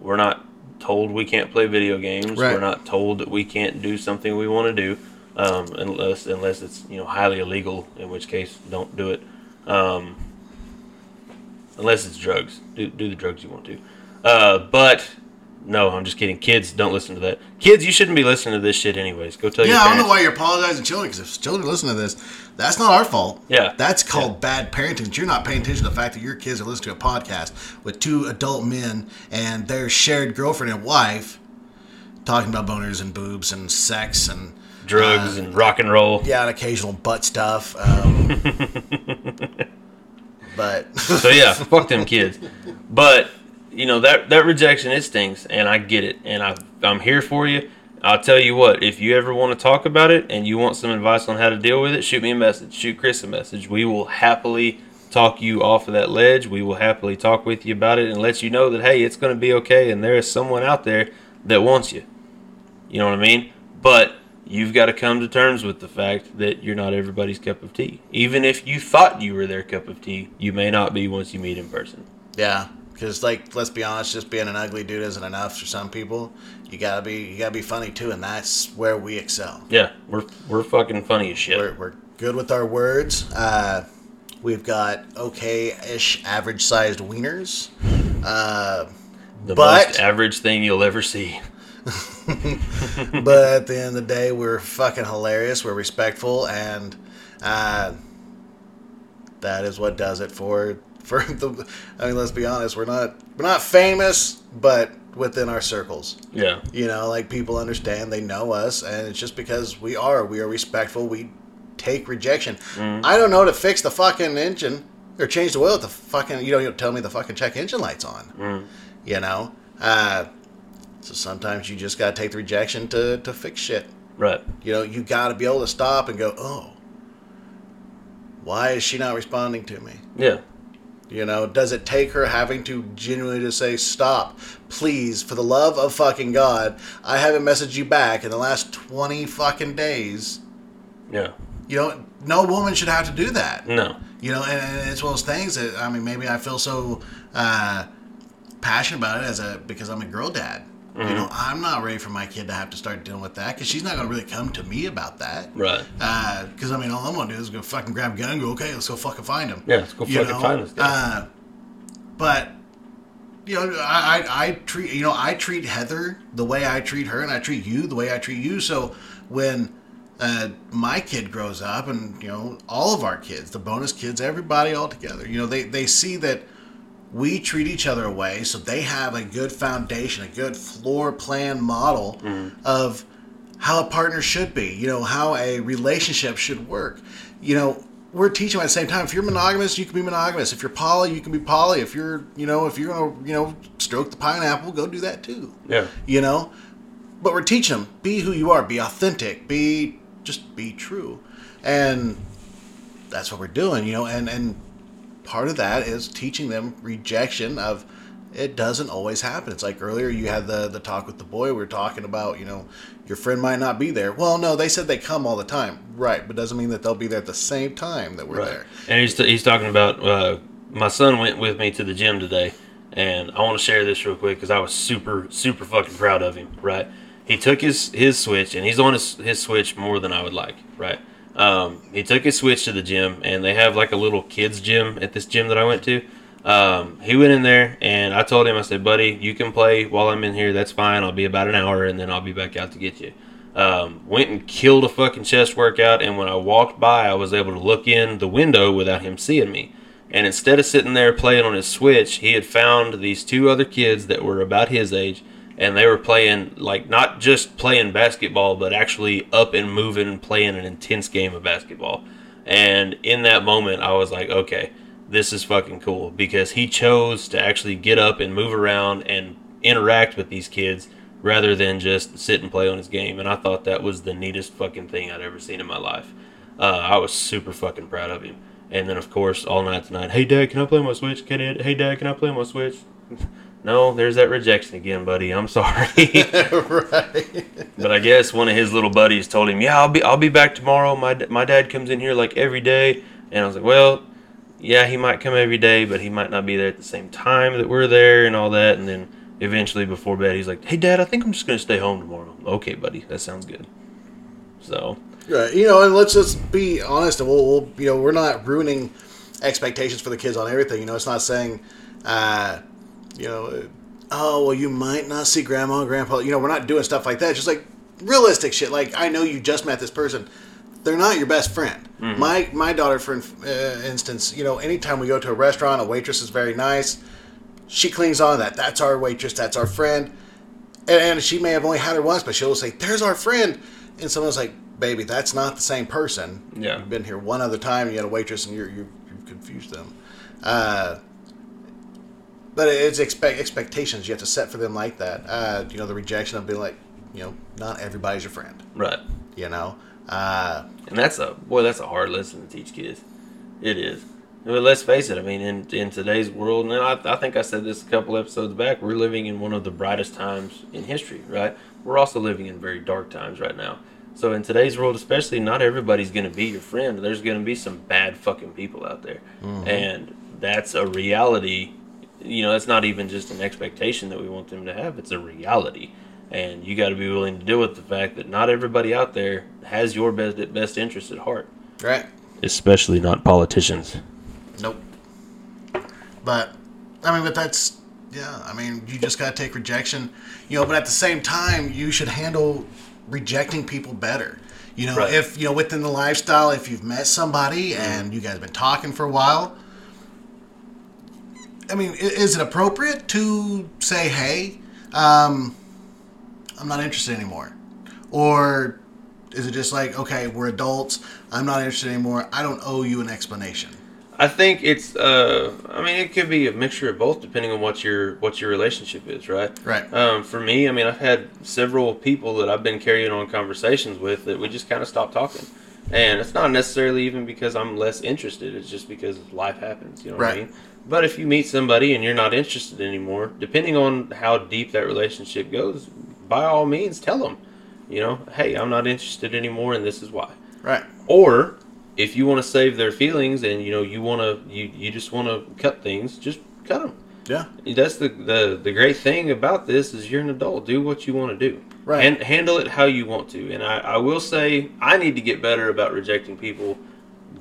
We're not told we can't play video games. Right. We're not told that we can't do something we want to do, um, unless unless it's you know highly illegal, in which case don't do it. Um, unless it's drugs, do do the drugs you want to. Uh, but no, I'm just kidding. Kids, don't listen to that. Kids, you shouldn't be listening to this shit anyways. Go tell your Yeah, I don't know why you're apologizing to children, because if children listen to this, that's not our fault. Yeah. That's called bad parenting. You're not paying attention to the fact that your kids are listening to a podcast with two adult men and their shared girlfriend and wife talking about boners and boobs and sex and drugs and rock and roll. yeah, and occasional butt stuff. Um, but So yeah, fuck them kids. But you know that that rejection it stings, and I get it, and I I'm here for you. I'll tell you what, if you ever want to talk about it and you want some advice on how to deal with it, shoot me a message. Shoot Chris a message. We will happily talk you off of that ledge. We will happily talk with you about it and let you know that, hey, it's going to be okay and there is someone out there that wants you. You know what I mean? But you've got to come to terms with the fact that you're not everybody's cup of tea. Even if you thought you were their cup of tea, you may not be once you meet in person. Yeah, because like let's be honest, just being an ugly dude isn't enough for some people. You gotta be you gotta be funny too, and that's where we excel. Yeah, we're we're fucking funny as shit. We're, we're good with our words. Uh, we've got okay-ish, average-sized wieners. Uh, the but- most average thing you'll ever see. but at the end of the day, we're fucking hilarious. We're respectful, and uh, that is what does it for for the. I mean, let's be honest. We're not we're not famous, but within our circles, Yeah. you know, like people understand, they know us, and it's just because we are. We are respectful. We take rejection. I don't know to fix the fucking engine or change the oil. At the fucking you don't even tell me the fucking check engine lights on. You know. Uh, so sometimes you just gotta take the rejection to, to fix shit. Right. You know, you gotta be able to stop and go, oh, why is she not responding to me? Yeah. You know, does it take her having to genuinely just say, stop, please, for the love of fucking God, I haven't messaged you back in the last 20 fucking days. Yeah. You know, no woman should have to do that. No. You know, and, and it's one of those things that, I mean, maybe I feel so uh, passionate about it as a, because I'm a girl dad. You know, I'm not ready for my kid to have to start dealing with that because she's not going to really come to me about that. Right. Because I mean, all I'm gonna do is go fucking grab a gun and go, okay, let's go fucking find him. Yeah, let's go You fucking find guy. Uh, but you know, I, I I treat you know I treat Heather the way I treat her, and I treat you the way I treat you. So when uh, my kid grows up, and you know all of our kids, the bonus kids, everybody all together, you know they they see that we treat each other away, so they have a good foundation, a good floor plan model mm-hmm. of how a partner should be, you know, how a relationship should work. You know, we're teaching them at the same time. If you're monogamous, you can be monogamous. If you're poly, you can be poly. If you're, you know, if you're gonna, you know, stroke the pineapple, go do that too. Yeah. You know, but we're teaching them be who you are, be authentic, be just be true, and that's what we're doing. You know, and and part of that is teaching them rejection of it doesn't always happen. It's like earlier you had the the talk with the boy. We were talking about you know your friend might not be there. Well, no, they said they come all the time, right? But doesn't mean that they'll be there at the same time that we're Right. there. And he's, he's talking about uh, my son went with me to the gym today, and I want to share this real quick because I was super super fucking proud of him. Right, he took his his switch and he's on his his switch more than I would like. Right, um, he took his switch to the gym and they have like a little kids gym at this gym that I went to. Um, he went in there and I told him I said, buddy, you can play while I'm in here. That's fine. I'll be about an hour and then I'll be back out to get you um, went and killed a fucking chest workout. And when I walked by, I was able to look in the window without him seeing me. And instead of sitting there playing on his Switch, he had found these two other kids that were about his age, and they were playing like not just playing basketball, but actually up and moving, and playing an intense game of basketball. And in that moment, I was like, okay, this is fucking cool because he chose to actually get up and move around and interact with these kids rather than just sit and play on his game. And I thought that was the neatest fucking thing I'd ever seen in my life. Uh, I was super fucking proud of him. And then, of course, all night tonight, hey, Dad, can I play my Switch? Can I, hey, Dad, can I play my Switch? no, there's that rejection again, buddy. I'm sorry. right. But I guess one of his little buddies told him, "Yeah, I'll be I'll be back tomorrow. My my dad comes in here like every day." And I was like, "Well, yeah, he might come every day, but he might not be there at the same time that we're there and all that." And then eventually before bed, he's like, "Hey, Dad, I think I'm just gonna stay home tomorrow." Okay, buddy, that sounds good. So Right. You know, and let's just be honest, and we'll, we'll you know, we're not ruining expectations for the kids on everything. You know, it's not saying, uh, you know, oh well, you might not see grandma and grandpa. You know, we're not doing stuff like that. It's just like realistic shit. Like I know you just met this person. They're not your best friend. My my daughter, for uh, instance, you know, anytime we go to a restaurant, a waitress is very nice. She clings on to that. That's our waitress. That's our friend. And, and she may have only had her once, but she'll say, "There's our friend," and someone's like, "Baby, that's not the same person." Yeah. you've been here one other time. You had a waitress, and you're you you've confused them. Uh, but it's expect expectations you have to set for them like that. Uh, you know, the rejection of being like, you know, not everybody's your friend. Right. You know, uh, And that's a boy. That's a hard lesson to teach kids. It is. But let's face it. I mean, in in today's world, and I, I think I said this a couple episodes back. We're living in one of the brightest times in history. Right. We're also living in very dark times right now. So in today's world, especially, not everybody's going to be your friend. There's going to be some bad fucking people out there, and that's a reality. You know, that's not even just an expectation that we want them to have. It's a reality, and you got to be willing to deal with the fact that not everybody out there has your best best interest at heart. right? Especially not politicians. Nope. But I mean, but that's yeah. I mean, you just gotta take rejection, you know. But at the same time, you should handle rejecting people better. You know, Right. if you know within the lifestyle, if you've met somebody and mm-hmm. you guys have been talking for a while. I mean, is it appropriate to say, "Hey, um, I'm not interested anymore," or is it just like, "Okay, we're adults. I'm not interested anymore. I don't owe you an explanation." I think it's. Uh, I mean, it could be a mixture of both, depending on what your what your relationship is, right? Right. Um, for me, I mean, I've had several people that I've been carrying on conversations with that we just kind of stopped talking, and it's not necessarily even because I'm less interested. It's just because life happens. You know what I mean? But if you meet somebody and you're not interested anymore, depending on how deep that relationship goes, by all means, tell them. You know, hey, I'm not interested anymore, and this is why Right. or if you want to save their feelings and you know you want to you, you just want to cut things just cut them Yeah. that's the, the the great thing about this is you're an adult do what you want to do Right. and handle it how you want to and I, I will say i need to get better about rejecting people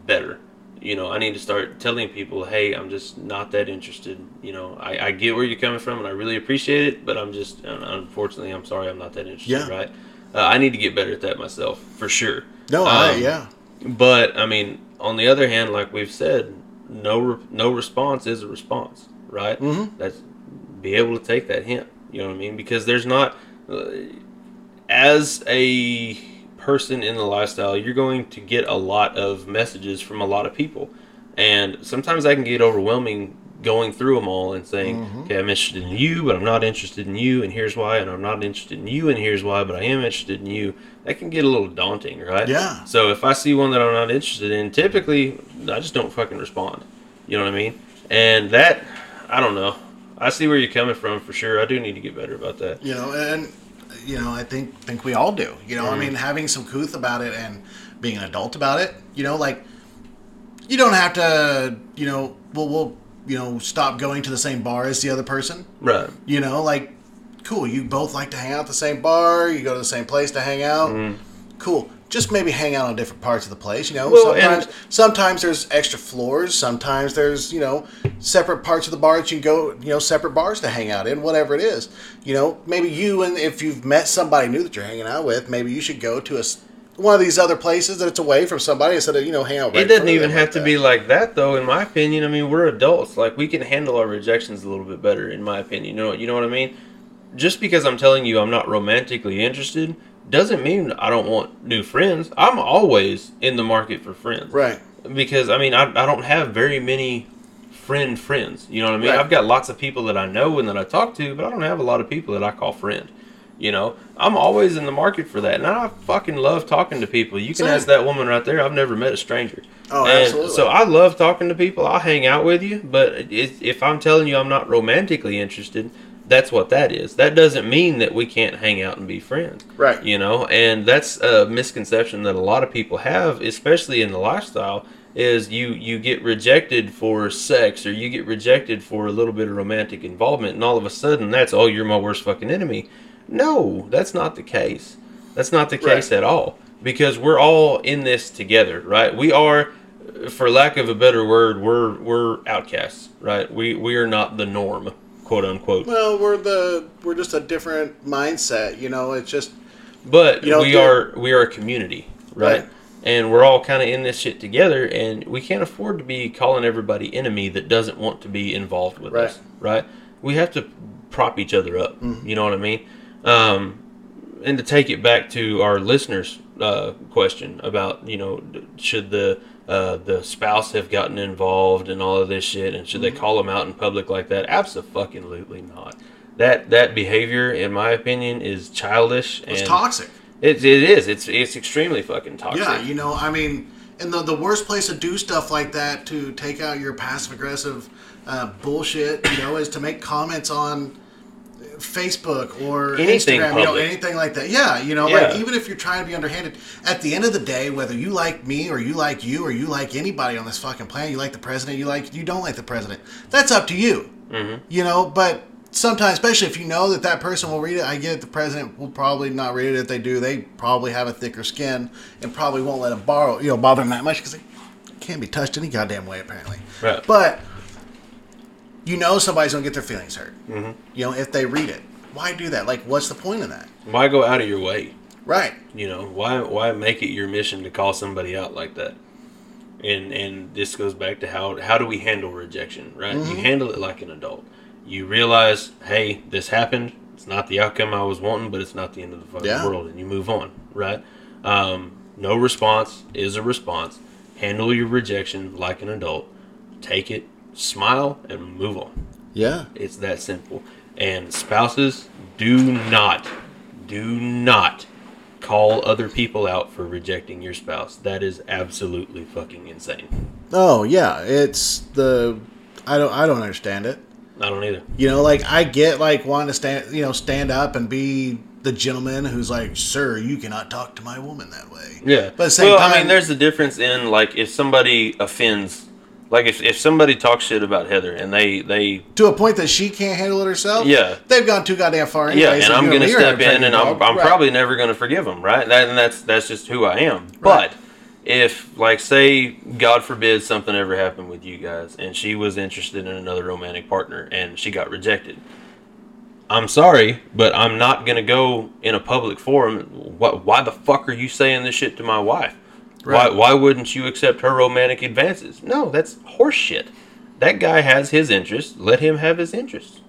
better you know i need to start telling people hey i'm just not that interested you know i, I get where you're coming from and i really appreciate it but i'm just unfortunately i'm sorry i'm not that interested Yeah. right uh, i need to get better at that myself for sure No, I Um, yeah. but I mean, on the other hand, like we've said, no re- no response is a response, right? Mhm. That's be able to take that hint. You know what I mean? Because there's not, uh, as a person in the lifestyle, you're going to get a lot of messages from a lot of people, and sometimes that can get overwhelming going through them all and saying, Mhm. okay, I'm interested in you, but I'm not interested in you, and here's why, and I'm not interested in you, and here's why, but I am interested in you. That can get a little daunting, right? Yeah. So if I see one that I'm not interested in, typically I just don't fucking respond. You know what I mean? And that, I don't know. I see where you're coming from for sure. I do need to get better about that. You know, and you know, I think think we all do. You know, I Mhm. mean, having some couth about it and being an adult about it. You know, like you don't have to. You know, we'll we'll you know stop going to the same bar as the other person. Right. You know, like cool. You both like to hang out at the same bar. You go to the same place to hang out. Mhm. Cool. Just maybe hang out on different parts of the place. You know, Well, and- sometimes sometimes there's extra floors. Sometimes there's you know separate parts of the bar that you can go. You know, separate bars to hang out in. Whatever it is. You know, maybe you and if you've met somebody new that you're hanging out with, maybe you should go to a one of these other places that it's away from somebody instead of you know hang out. Right It doesn't in front of even have like to that. be like that, though. In my opinion, I mean, we're adults. Like we can handle our rejections a little bit better. In my opinion, you know, what? you know what I mean. Just because I'm telling you I'm not romantically interested doesn't mean I don't want new friends. I'm always in the market for friends. right. because I mean I, I don't have very many friend friends. You know what I mean? Right. I've got lots of people that I know and that I talk to, but I don't have a lot of people that I call friend. You know, I'm always in the market for that, and I fucking love talking to people. You can Same. ask that woman right there. I've never met a stranger. Oh, and absolutely. So I love talking to people. I'll hang out with you, but if I'm telling you I'm not romantically interested, that's what that is. That doesn't mean that we can't hang out and be friends Right. you know and that's a misconception that a lot of people have especially in the lifestyle is you you get rejected for sex or you get rejected for a little bit of romantic involvement and all of a sudden that's oh you're my worst fucking enemy no that's not the case that's not the case Right. at all because we're all in this together right we are for lack of a better word we're we're outcasts right we we are not the norm quote unquote Well, we're the we're just a different mindset. You know, it's just But You know, we are we are a community, right? Right. And we're all kind of in this shit together, and we can't afford to be calling everybody enemy that doesn't want to be involved with Right. us, right? We have to prop each other up. Mm-hmm. You know what I mean? Um, and to take it back to our listeners' uh, question about you know should the uh, the spouse have gotten involved in all of this shit, and should Mm-hmm. they call them out in public like that? Absolutely not. that that behavior, in my opinion, is childish It's and toxic. It, it is. It's it's extremely fucking toxic. Yeah, you know, I mean, and the the worst place to do stuff like that to take out your passive aggressive uh, bullshit, you know, is to make comments on Facebook or Anything Instagram, you know, anything like that. Yeah, you know, Yeah. like even if you're trying to be underhanded, at the end of the day, whether you like me or you like you or you like anybody on this fucking planet, you like the president, you like you don't like the president, that's up to you. Mm-hmm. You know, but sometimes, especially if you know that that person will read it, I get it, the president will probably not read it. If they do, they probably have a thicker skin and probably won't let it borrow, you know, bother them that much because they can't be touched any goddamn way, apparently. Right. But you know somebody's gonna get their feelings hurt. Mm-hmm. You know, if they read it, why do that? Like, what's the point of that? Why go out of your way? Right. You know, why why make it your mission to call somebody out like that? And and this goes back to how how do we handle rejection, right? You handle it like an adult. You realize, hey, this happened. It's not the outcome I was wanting, but it's not the end of the fucking Yeah. world, and you move on, right? Um, no response is a response. Handle your rejection like an adult. Take it, smile, and move on. Yeah. It's that simple. And spouses, do not, do not call other people out for rejecting your spouse. That is absolutely fucking insane. Oh yeah, it's the I don't I don't understand it. I don't either. You know, like I get like wanting to stand, you know, stand up and be the gentleman who's like, "Sir, you cannot talk to my woman that way." Yeah. But at the same well, time, I mean, there's a difference in like if somebody offends, like if, if somebody talks shit about Heather and they they to a point that she can't handle it herself. Yeah. they've gone too goddamn far. Anyway, yeah, and so I'm gonna know, you're step in and I'm. I'm Right. probably never gonna forgive them, right? That, and that's that's just who I am. Right. But if like say God forbid something ever happened with you guys and she was interested in another romantic partner and she got rejected. I'm sorry, but I'm not gonna go in a public forum. What? Why the fuck are you saying this shit to my wife? Right. Why? Why wouldn't you accept her romantic advances? No, that's horseshit. That guy has his interests. Let him have his interests.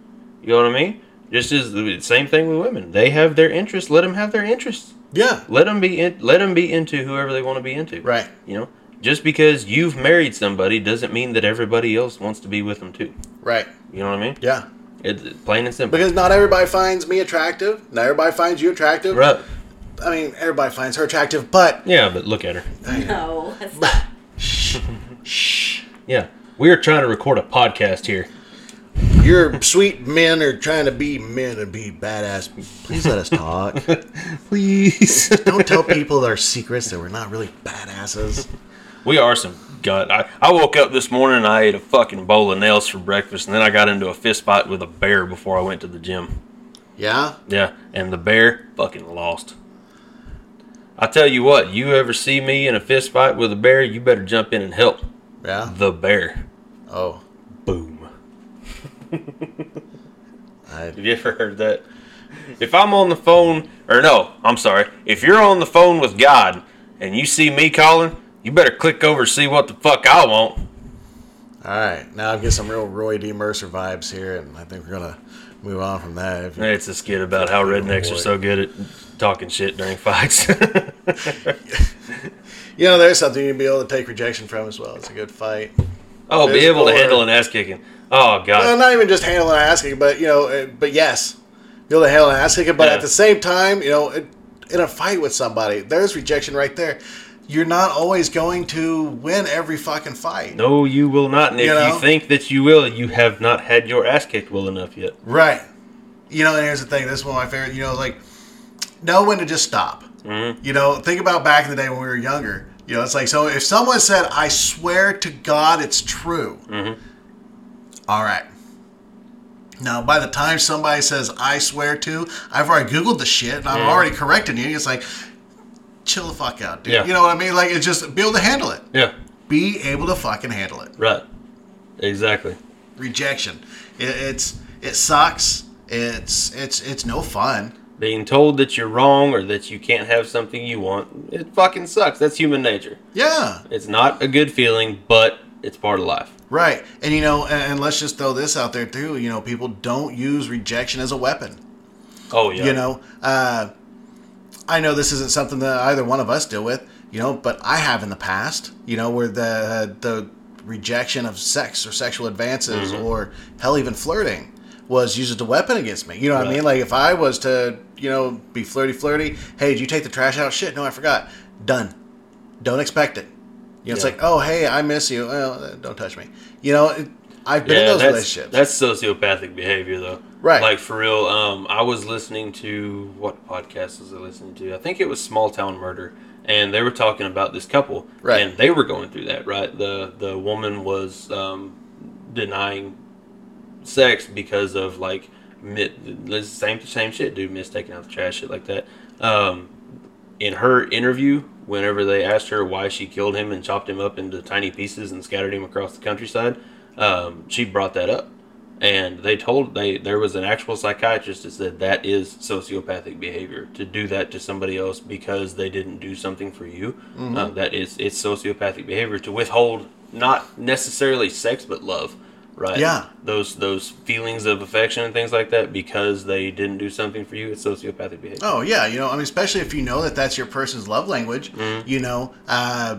You know what I mean? Just as the same thing with women. They have their interests. Let them have their interests. Yeah. Let them be. In, let them be into whoever they want to be into. Right. You know, just because you've married somebody doesn't mean that everybody else wants to be with them too. Right. You know what I mean? Yeah. It's plain and simple. Because not everybody finds me attractive. Not everybody finds you attractive. Right. I mean, everybody finds her attractive, but Yeah, but look at her. No, that's not. Yeah, we are trying to record a podcast here. your sweet men are trying to be men and be badass. Please let us talk. Please. Don't tell people their secrets that we're not really badasses. We are some gut. I, I woke up this morning and I ate a fucking bowl of nails for breakfast, and then I got into a fist fight with a bear before I went to the gym. Yeah. Yeah, and the bear fucking lost. I tell you what, you ever see me in a fist fight with a bear, you better jump in and help Yeah. the bear. Oh. Boom. Have you ever heard that? If I'm on the phone, or no, I'm sorry. If you're on the phone with God and you see me calling, you better click over see what the fuck I want. all right. Now I've got some real Roy D. Mercer vibes here, and I think we're gonna move on from that. If It's a skit about how rednecks are so good at talking shit during fights. You know, there's something you'd be able to take rejection from as well. It's a good fight. oh, be able to handle an ass kicking. Oh Well, god. not even just handling kicking, but you know, uh, but yes, be able to handle an ass kicking. But Yeah. at the same time, you know, in a fight with somebody, there's rejection right there. You're not always going to win every fucking fight. No, you will not. And if You you, think that you will, you have not had your ass kicked well enough yet. Right. You know, and here's the thing. This is one of my favorite. You know, like know when to just stop. Mhm. You know, think about back in the day when we were younger. You know, it's like so. If someone said, "I swear to God, it's true," Mhm. all right. Now, by the time somebody says "I swear to," I've already googled the shit and I'm already correcting you. It's like, chill the fuck out, dude. Yeah. You know what I mean? Like, it's just be able to handle it. Yeah. Be able to fucking handle it. Right. Exactly. Rejection. It, it's it sucks. It's it's it's no fun. Being told that you're wrong or that you can't have something you want, it fucking sucks. That's human nature. Yeah. It's not a good feeling, but it's part of life. Right. And you know, and, and let's just throw this out there too. You know, people don't use rejection as a weapon. Oh yeah. You know, uh, I know this isn't something that either one of us deal with. You know, but I have in the past. You know, where the the rejection of sex or sexual advances Mm-hmm. or hell even flirting was used as a weapon against me. You know what I mean? Like if I was to, you know, be flirty flirty, hey, did you take the trash out? Shit, no, I forgot. Done. Don't expect it. You know, it's like, oh, hey, I miss you. Well, don't touch me. You know, it, I've been in those that's, relationships. that's sociopathic behavior, though. Right. Like for real. Um, I was listening to what podcast was I listening to? I think it was Small Town Murder, and they were talking about this couple, Right. And they were going through that, right? The the woman was um, denying sex because of like the same same shit, dude, miss taking out the trash, shit like that. Um, in her interview, whenever they asked her why she killed him and chopped him up into tiny pieces and scattered him across the countryside, um, she brought that up. And they told they there was an actual psychiatrist that said that is sociopathic behavior to do that to somebody else because they didn't do something for you. Uh, that is it's sociopathic behavior to withhold not necessarily sex but love, right? Yeah. Those those feelings of affection and things like that because they didn't do something for you. It's sociopathic behavior. Oh yeah, you know, I mean, especially if you know that that's your person's love language. Mm-hmm. You know, uh,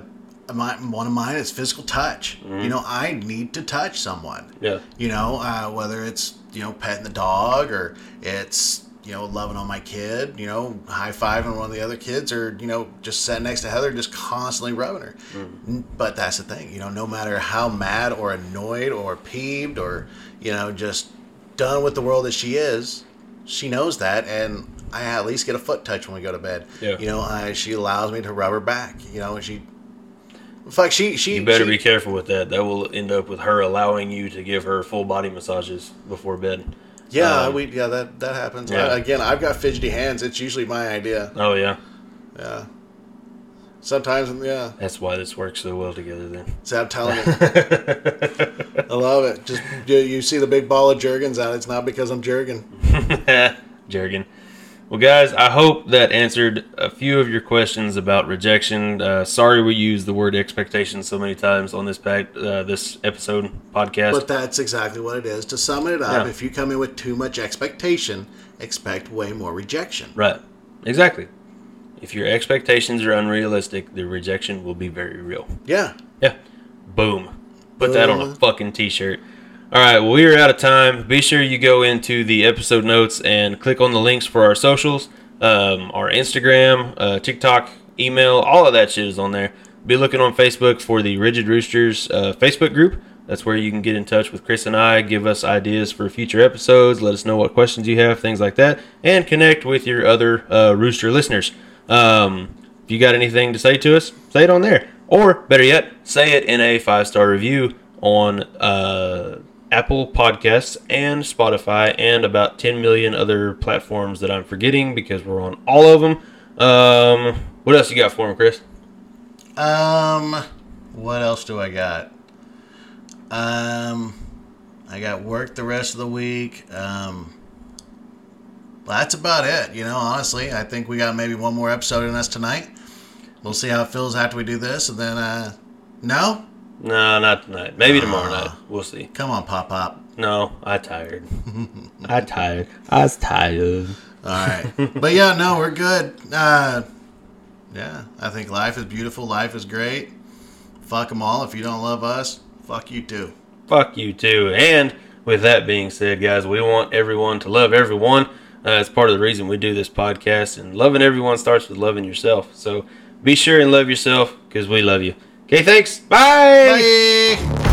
my, one of mine is physical touch. Mm-hmm. You know, I need to touch someone. Yeah. You know, uh, whether it's you know petting the dog or it's you know loving on my kid. You know, high fiving one of the other kids, or you know just sitting next to Heather, just constantly rubbing her. N- But that's the thing. You know, no matter how mad or annoyed or peeved or you know just done with the world as she is, she knows that, and I at least get a foot touch when we go to bed. Yeah. You know, I, she allows me to rub her back. You know, and she. Fuck, she she. You better she- be careful with that. That will end up with her allowing you to give her full body massages before bed. Yeah, Um, we yeah that that happens. yeah. I- again, I've got fidgety hands. It's usually my idea. Oh yeah, Yeah. Sometimes, yeah. that's why this works so well together. Then. So I'm telling you, I love it. Just you, you see the big ball of Jergens out. It's not because I'm Jergen. Jergen. Well, guys, I hope that answered a few of your questions about rejection. Uh, sorry we used the word expectation so many times on this pack, uh, this episode podcast. But that's exactly what it is. To sum it up, Yeah. if you come in with too much expectation, expect way more rejection. right, exactly. If your expectations are unrealistic, the rejection will be very real. Yeah. Yeah. Boom. Put that on a fucking t-shirt. All right, well, we are out of time. Be sure you go into the episode notes and click on the links for our socials, um, our Instagram, uh, TikTok, email, all of that shit is on there. Be looking on Facebook for the Rigid Roosters uh, Facebook group. That's where you can get in touch with Chris and I, give us ideas for future episodes, let us know what questions you have, things like that, and connect with your other uh, Rooster listeners. Um, if you got anything to say to us, say it on there. Or, better yet, say it in a five star review on uh, Apple Podcasts and Spotify and about 10 million other platforms that I'm forgetting because we're on all of them. Um, what else you got for me, Chris? Um, what else do I got? Um, I got work the rest of the week. Um, that's about it. You know, honestly, I think we got maybe one more episode in us tonight. We'll see how it feels after we do this, and then, uh, no, No, not tonight. Maybe tomorrow Ah. night. We'll see. come on, pop pop. No, I tired. I tired. I was tired. All right, but yeah, no, we're good. Uh, yeah, I think life is beautiful. Life is great. Fuck them all. If you don't love us, fuck you too. Fuck you too. And with that being said, guys, we want everyone to love everyone. Uh, it's part of the reason we do this podcast. And loving everyone starts with loving yourself. So be sure and love yourself because we love you. Okay, thanks. Bye. Bye.